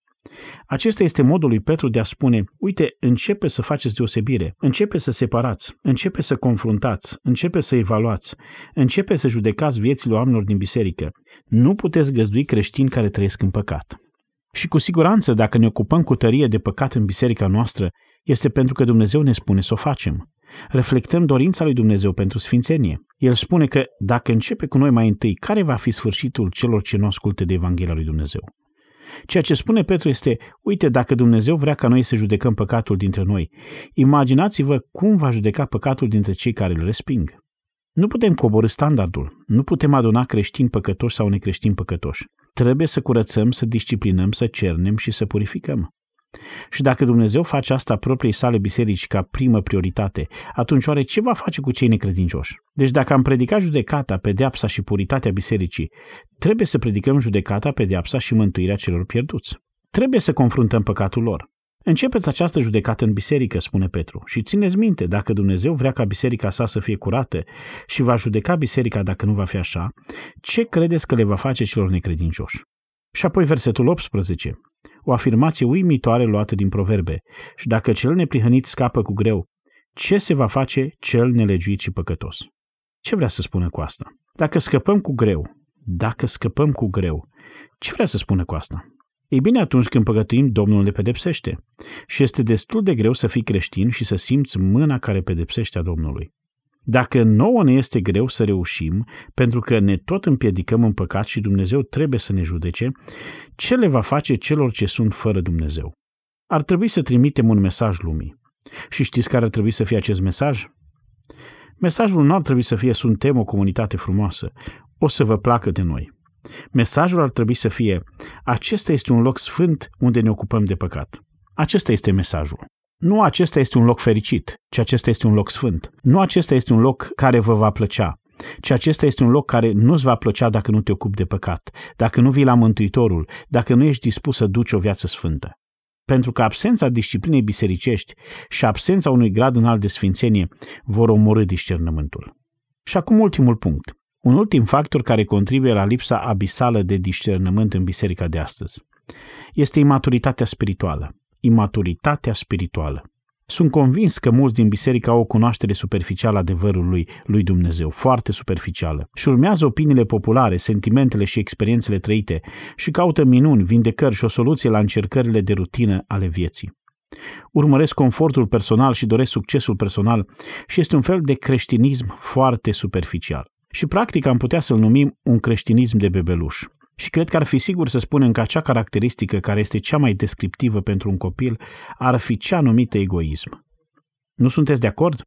Acesta este modul lui Petru de a spune, uite, începe să faceți deosebire, începe să separați, începe să confruntați, începe să evaluați, începe să judecați viețile oamenilor din biserică. Nu puteți găzdui creștini care trăiesc în păcat. Și cu siguranță, dacă ne ocupăm cu tărie de păcat în biserica noastră, este pentru că Dumnezeu ne spune să o facem. Reflectăm dorința lui Dumnezeu pentru sfințenie. El spune că dacă începe cu noi mai întâi, care va fi sfârșitul celor ce nu ascultă de Evanghelia lui Dumnezeu? Ceea ce spune Petru este, uite, dacă Dumnezeu vrea ca noi să judecăm păcatul dintre noi, imaginați-vă cum va judeca păcatul dintre cei care îl resping. Nu putem coborâ standardul, nu putem aduna creștini păcătoși sau necreștini păcătoși. Trebuie să curățăm, să disciplinăm, să cernem și să purificăm. Și dacă Dumnezeu face asta propriei sale biserici ca primă prioritate, atunci oare ce va face cu cei necredincioși? Deci dacă am predicat judecata, pedeapsa și puritatea bisericii, trebuie să predicăm judecata, pedeapsa și mântuirea celor pierduți. Trebuie să confruntăm păcatul lor. Începeți această judecată în biserică, spune Petru, și țineți minte, dacă Dumnezeu vrea ca biserica sa să fie curată și va judeca biserica dacă nu va fi așa, ce credeți că le va face celor necredincioși? Și apoi versetul 18, o afirmație uimitoare luată din proverbe. Și dacă cel neprihănit scapă cu greu, ce se va face cel nelegiuit și păcătos? Ce vrea să spună cu asta? Dacă scăpăm cu greu, dacă scăpăm cu greu, ce vrea să spună cu asta? Ei bine, atunci când păcătuim, Domnul ne pedepsește. Și este destul de greu să fii creștin și să simți mâna care pedepsește a Domnului. Dacă nouă ne este greu să reușim, pentru că ne tot împiedicăm în păcat și Dumnezeu trebuie să ne judece, ce le va face celor ce sunt fără Dumnezeu? Ar trebui să trimitem un mesaj lumii. Și știți care ar trebui să fie acest mesaj? Mesajul nu ar trebui să fie suntem o comunitate frumoasă, o să vă placă de noi. Mesajul ar trebui să fie acesta este un loc sfânt unde ne ocupăm de păcat. Acesta este mesajul. Nu acesta este un loc fericit, ci acesta este un loc sfânt. Nu acesta este un loc care vă va plăcea, ci acesta este un loc care nu-ți va plăcea dacă nu te ocupi de păcat, dacă nu vii la Mântuitorul, dacă nu ești dispus să duci o viață sfântă. Pentru că absența disciplinei bisericești și absența unui grad înalt de sfințenie vor omorâ discernământul. Și acum ultimul punct. Un ultim factor care contribuie la lipsa abisală de discernământ în biserica de astăzi este imaturitatea spirituală imaturitatea spirituală. Sunt convins că mulți din biserică au o cunoaștere superficială a adevărului lui Dumnezeu, foarte superficială, și urmează opiniile populare, sentimentele și experiențele trăite și caută minuni, vindecări și o soluție la încercările de rutină ale vieții. Urmăresc confortul personal și doresc succesul personal și este un fel de creștinism foarte superficial. Și practic am putea să-l numim un creștinism de bebeluș. Și cred că ar fi sigur să spunem că acea caracteristică care este cea mai descriptivă pentru un copil ar fi cea numită egoism. Nu sunteți de acord?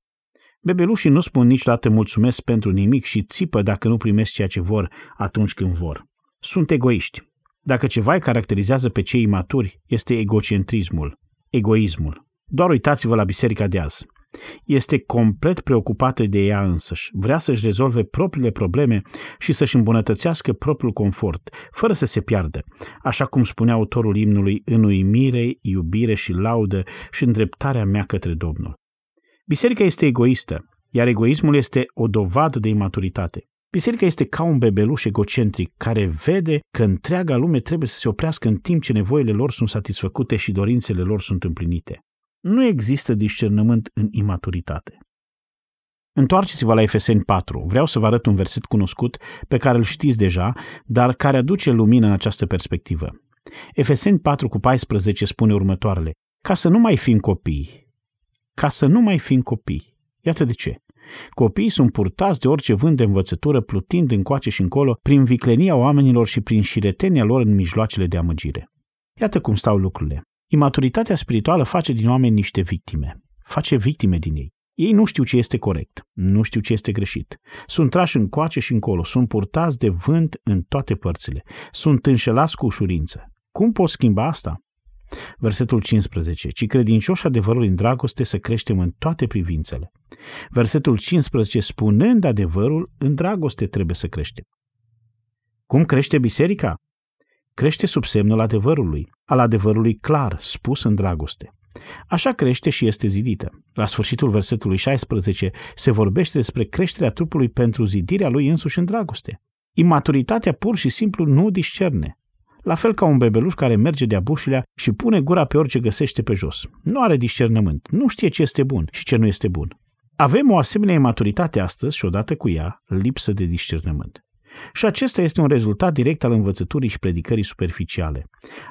Bebelușii nu spun niciodată mulțumesc pentru nimic și țipă dacă nu primesc ceea ce vor atunci când vor. Sunt egoiști. Dacă ceva îi caracterizează pe cei imaturi, este egocentrismul, egoismul. Doar uitați-vă la biserica de azi. Este complet preocupată de ea însăși. Vrea să-și rezolve propriile probleme și să-și îmbunătățească propriul confort, fără să se piardă. Așa cum spunea autorul imnului, în uimire, iubire și laudă și îndreptarea mea către Domnul. Biserica este egoistă, iar egoismul este o dovadă de imaturitate. Biserica este ca un bebeluș egocentric care vede că întreaga lume trebuie să se oprească în timp ce nevoile lor sunt satisfăcute și dorințele lor sunt împlinite. Nu există discernământ în imaturitate. Întoarceți-vă la Efeseni 4. Vreau să vă arăt un verset cunoscut pe care îl știți deja, dar care aduce lumină în această perspectivă. Efeseni 4 cu 14 spune următoarele. Ca să nu mai fim copii. Ca să nu mai fim copii. Iată de ce. Copiii sunt purtați de orice vânt de învățătură, plutind încoace și încolo, prin viclenia oamenilor și prin șiretenia lor în mijloacele de amăgire. Iată cum stau lucrurile. Imaturitatea spirituală face din oameni niște victime. Face victime din ei. Ei nu știu ce este corect, nu știu ce este greșit. Sunt trași încoace și încolo, sunt purtați de vânt în toate părțile, sunt înșelați cu ușurință. Cum pot schimba asta? Versetul 15. Ci credincioși adevărul în dragoste să creștem în toate privințele. Versetul 15. Spunând adevărul, în dragoste trebuie să creștem. Cum crește biserica? Crește sub semnul adevărului, al adevărului clar, spus în dragoste. Așa crește și este zidită. La sfârșitul versetului 16 se vorbește despre creșterea trupului pentru zidirea lui însuși în dragoste. Imaturitatea pur și simplu nu discerne. La fel ca un bebeluș care merge de-a bușilea și pune gura pe orice găsește pe jos. Nu are discernământ, nu știe ce este bun și ce nu este bun. Avem o asemenea imaturitate astăzi și odată cu ea lipsă de discernământ. Și acesta este un rezultat direct al învățăturii și predicării superficiale,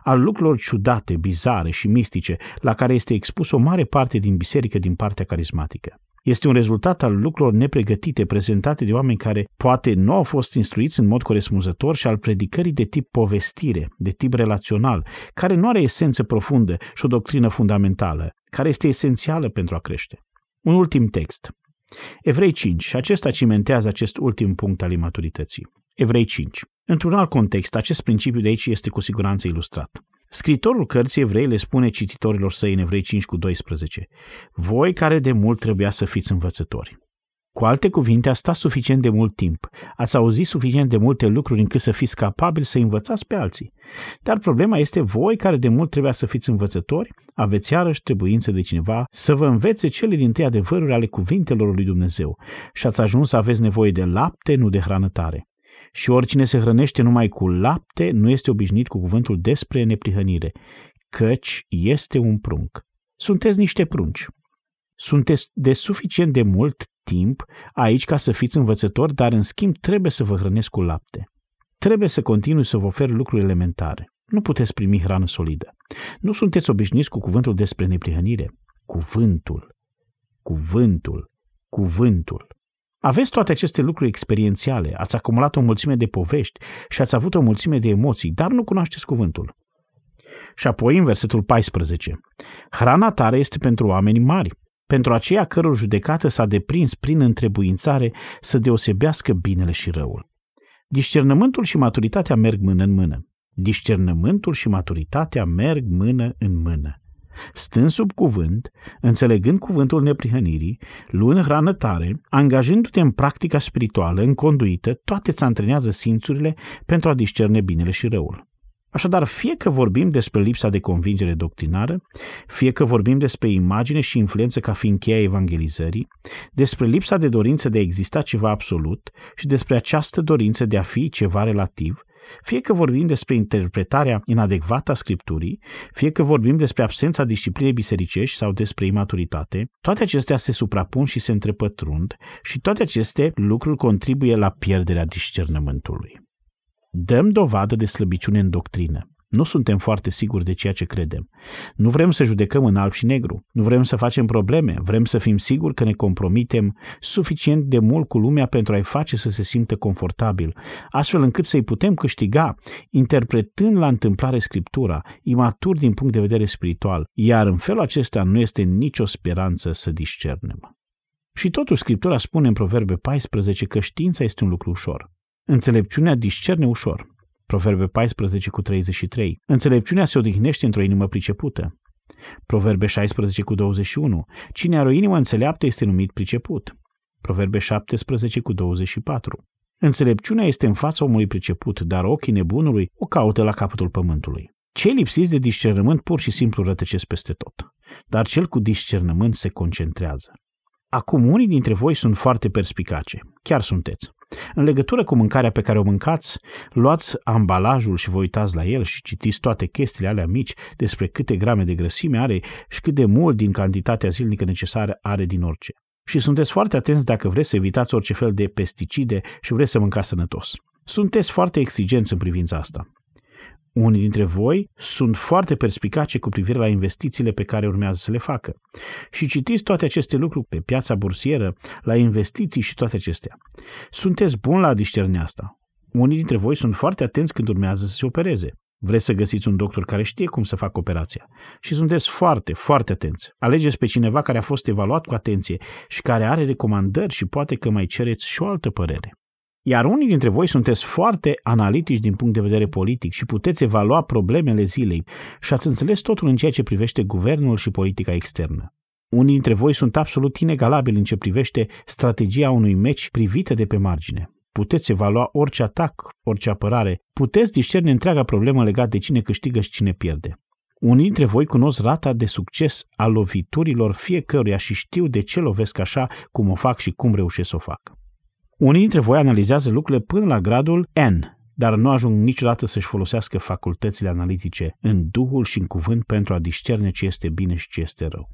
al lucrurilor ciudate, bizare și mistice, la care este expus o mare parte din biserică din partea carismatică. Este un rezultat al lucrurilor nepregătite prezentate de oameni care poate nu au fost instruiți în mod corespunzător și al predicării de tip povestire, de tip relațional, care nu are esență profundă și o doctrină fundamentală, care este esențială pentru a crește. Un ultim text. Evrei 5, și acesta cimentează acest ultim punct al imaturității. Evrei 5. Într-un alt context, acest principiu de aici este cu siguranță ilustrat. Scritorul cărții evrei le spune cititorilor săi în Evrei 5 cu 12, voi care de mult trebuia să fiți învățători. Cu alte cuvinte, a stat suficient de mult timp, ați auzit suficient de multe lucruri încât să fiți capabili să învățați pe alții. Dar problema este voi care de mult trebuia să fiți învățători, aveți iarăși trebuință de cineva să vă învețe cele din tăi adevăruri ale cuvintelor lui Dumnezeu și ați ajuns să aveți nevoie de lapte, nu de hrană tare și oricine se hrănește numai cu lapte nu este obișnuit cu cuvântul despre neprihănire, căci este un prunc. Sunteți niște prunci. Sunteți de suficient de mult timp aici ca să fiți învățători, dar în schimb trebuie să vă hrănesc cu lapte. Trebuie să continui să vă ofer lucruri elementare. Nu puteți primi hrană solidă. Nu sunteți obișnuiți cu cuvântul despre neprihănire. Cuvântul. Cuvântul. Cuvântul. Aveți toate aceste lucruri experiențiale, ați acumulat o mulțime de povești și ați avut o mulțime de emoții, dar nu cunoașteți cuvântul. Și apoi, în versetul 14, hrana tare este pentru oameni mari, pentru aceia căror judecată s-a deprins prin întrebuințare să deosebească binele și răul. Discernământul și maturitatea merg mână în mână. Discernământul și maturitatea merg mână în mână stând sub cuvânt, înțelegând cuvântul neprihănirii, luând hrană tare, angajându-te în practica spirituală, în conduită, toate îți antrenează simțurile pentru a discerne binele și răul. Așadar, fie că vorbim despre lipsa de convingere doctrinară, fie că vorbim despre imagine și influență ca fiind cheia evangelizării, despre lipsa de dorință de a exista ceva absolut și despre această dorință de a fi ceva relativ, fie că vorbim despre interpretarea inadecvată a Scripturii, fie că vorbim despre absența disciplinei bisericești sau despre imaturitate, toate acestea se suprapun și se întrepătrund și toate aceste lucruri contribuie la pierderea discernământului. Dăm dovadă de slăbiciune în doctrină. Nu suntem foarte siguri de ceea ce credem. Nu vrem să judecăm în alb și negru. Nu vrem să facem probleme. Vrem să fim siguri că ne compromitem suficient de mult cu lumea pentru a-i face să se simtă confortabil, astfel încât să-i putem câștiga, interpretând la întâmplare Scriptura, imatur din punct de vedere spiritual, iar în felul acesta nu este nicio speranță să discernem. Și totuși Scriptura spune în Proverbe 14 că știința este un lucru ușor. Înțelepciunea discerne ușor. Proverbe 14 cu 33. Înțelepciunea se odihnește într-o inimă pricepută. Proverbe 16 cu 21. Cine are o inimă înțeleaptă este numit priceput. Proverbe 17 cu 24. Înțelepciunea este în fața omului priceput, dar ochii nebunului o caută la capătul pământului. Cei lipsiți de discernământ pur și simplu rătăcesc peste tot, dar cel cu discernământ se concentrează. Acum, unii dintre voi sunt foarte perspicace, chiar sunteți. În legătură cu mâncarea pe care o mâncați, luați ambalajul și vă uitați la el și citiți toate chestiile alea mici despre câte grame de grăsime are și cât de mult din cantitatea zilnică necesară are din orice. Și sunteți foarte atenți dacă vreți să evitați orice fel de pesticide și vreți să mâncați sănătos. Sunteți foarte exigenți în privința asta. Unii dintre voi sunt foarte perspicace cu privire la investițiile pe care urmează să le facă. Și citiți toate aceste lucruri pe piața bursieră, la investiții și toate acestea. Sunteți buni la a discerne asta. Unii dintre voi sunt foarte atenți când urmează să se opereze. Vreți să găsiți un doctor care știe cum să facă operația. Și sunteți foarte, foarte atenți. Alegeți pe cineva care a fost evaluat cu atenție și care are recomandări și poate că mai cereți și o altă părere. Iar unii dintre voi sunteți foarte analitici din punct de vedere politic și puteți evalua problemele zilei și ați înțeles totul în ceea ce privește guvernul și politica externă. Unii dintre voi sunt absolut inegalabili în ce privește strategia unui meci privită de pe margine. Puteți evalua orice atac, orice apărare, puteți discerne întreaga problemă legată de cine câștigă și cine pierde. Unii dintre voi cunosc rata de succes a loviturilor fiecăruia și știu de ce lovesc așa, cum o fac și cum reușesc să o fac. Unii dintre voi analizează lucrurile până la gradul N, dar nu ajung niciodată să-și folosească facultățile analitice în duhul și în cuvânt pentru a discerne ce este bine și ce este rău.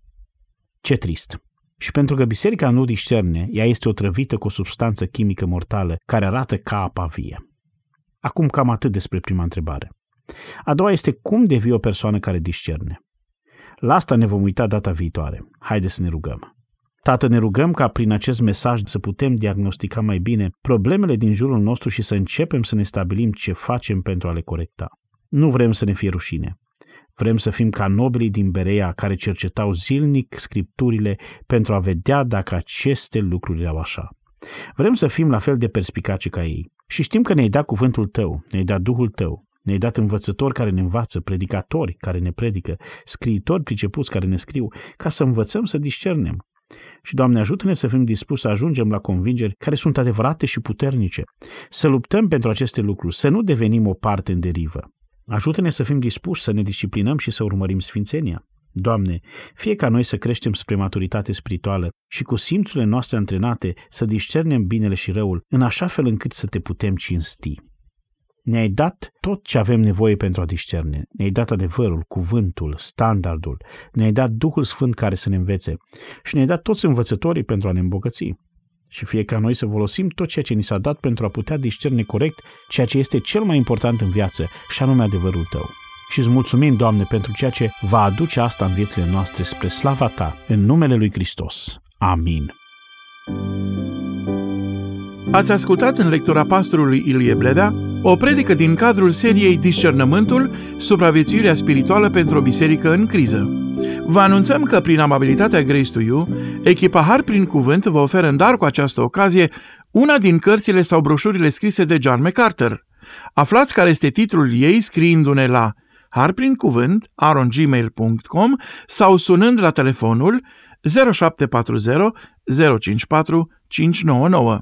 Ce trist! Și pentru că biserica nu discerne, ea este otrăvită cu o substanță chimică mortală care arată ca apa vie. Acum cam atât despre prima întrebare. A doua este cum devii o persoană care discerne. La asta ne vom uita data viitoare. Haideți să ne rugăm. Tată, ne rugăm ca prin acest mesaj să putem diagnostica mai bine problemele din jurul nostru și să începem să ne stabilim ce facem pentru a le corecta. Nu vrem să ne fie rușine. Vrem să fim ca nobilii din Berea care cercetau zilnic scripturile pentru a vedea dacă aceste lucruri erau așa. Vrem să fim la fel de perspicace ca ei. Și știm că ne-ai dat cuvântul tău, ne-ai dat Duhul tău, ne-ai dat învățători care ne învață, predicatori care ne predică, scriitori pricepuți care ne scriu, ca să învățăm să discernem. Și, Doamne, ajută-ne să fim dispuși să ajungem la convingeri care sunt adevărate și puternice, să luptăm pentru aceste lucruri, să nu devenim o parte în derivă. Ajută-ne să fim dispuși să ne disciplinăm și să urmărim sfințenia. Doamne, fie ca noi să creștem spre maturitate spirituală și cu simțurile noastre antrenate să discernem binele și răul, în așa fel încât să te putem cinsti. Ne-ai dat tot ce avem nevoie pentru a discerne. Ne-ai dat adevărul, cuvântul, standardul. Ne-ai dat Duhul Sfânt care să ne învețe. Și ne-ai dat toți învățătorii pentru a ne îmbogăți. Și fie ca noi să folosim tot ceea ce ni s-a dat pentru a putea discerne corect ceea ce este cel mai important în viață, și anume adevărul tău. Și îți mulțumim, Doamne, pentru ceea ce va aduce asta în viețile noastre spre slava Ta, în numele Lui Hristos. Amin. Ați ascultat în lectura pastorului Ilie Bleda o predică din cadrul seriei Discernământul, supraviețuirea spirituală pentru o biserică în criză. Vă anunțăm că prin amabilitatea Grace to You, echipa Har prin Cuvânt vă oferă în dar cu această ocazie una din cărțile sau broșurile scrise de John MacArthur. Aflați care este titlul ei scriindu-ne la harprincuvânt arongmail.com sau sunând la telefonul 0740 054 599.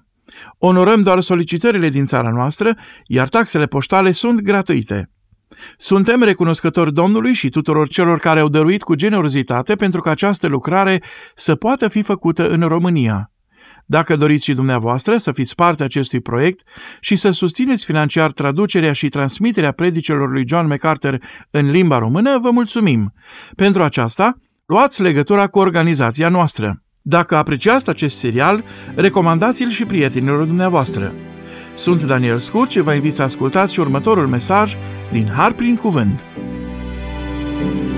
Onorăm doar solicitările din țara noastră, iar taxele poștale sunt gratuite. Suntem recunoscători Domnului și tuturor celor care au dăruit cu generozitate pentru că această lucrare să poată fi făcută în România. Dacă doriți și dumneavoastră să fiți parte acestui proiect și să susțineți financiar traducerea și transmiterea predicilor lui John MacArthur în limba română, vă mulțumim. Pentru aceasta, luați legătura cu organizația noastră. Dacă apreciați acest serial, recomandați-l și prietenilor dumneavoastră. Sunt Daniel Scurt și vă invit să ascultați și următorul mesaj din Har prin Cuvânt. thank you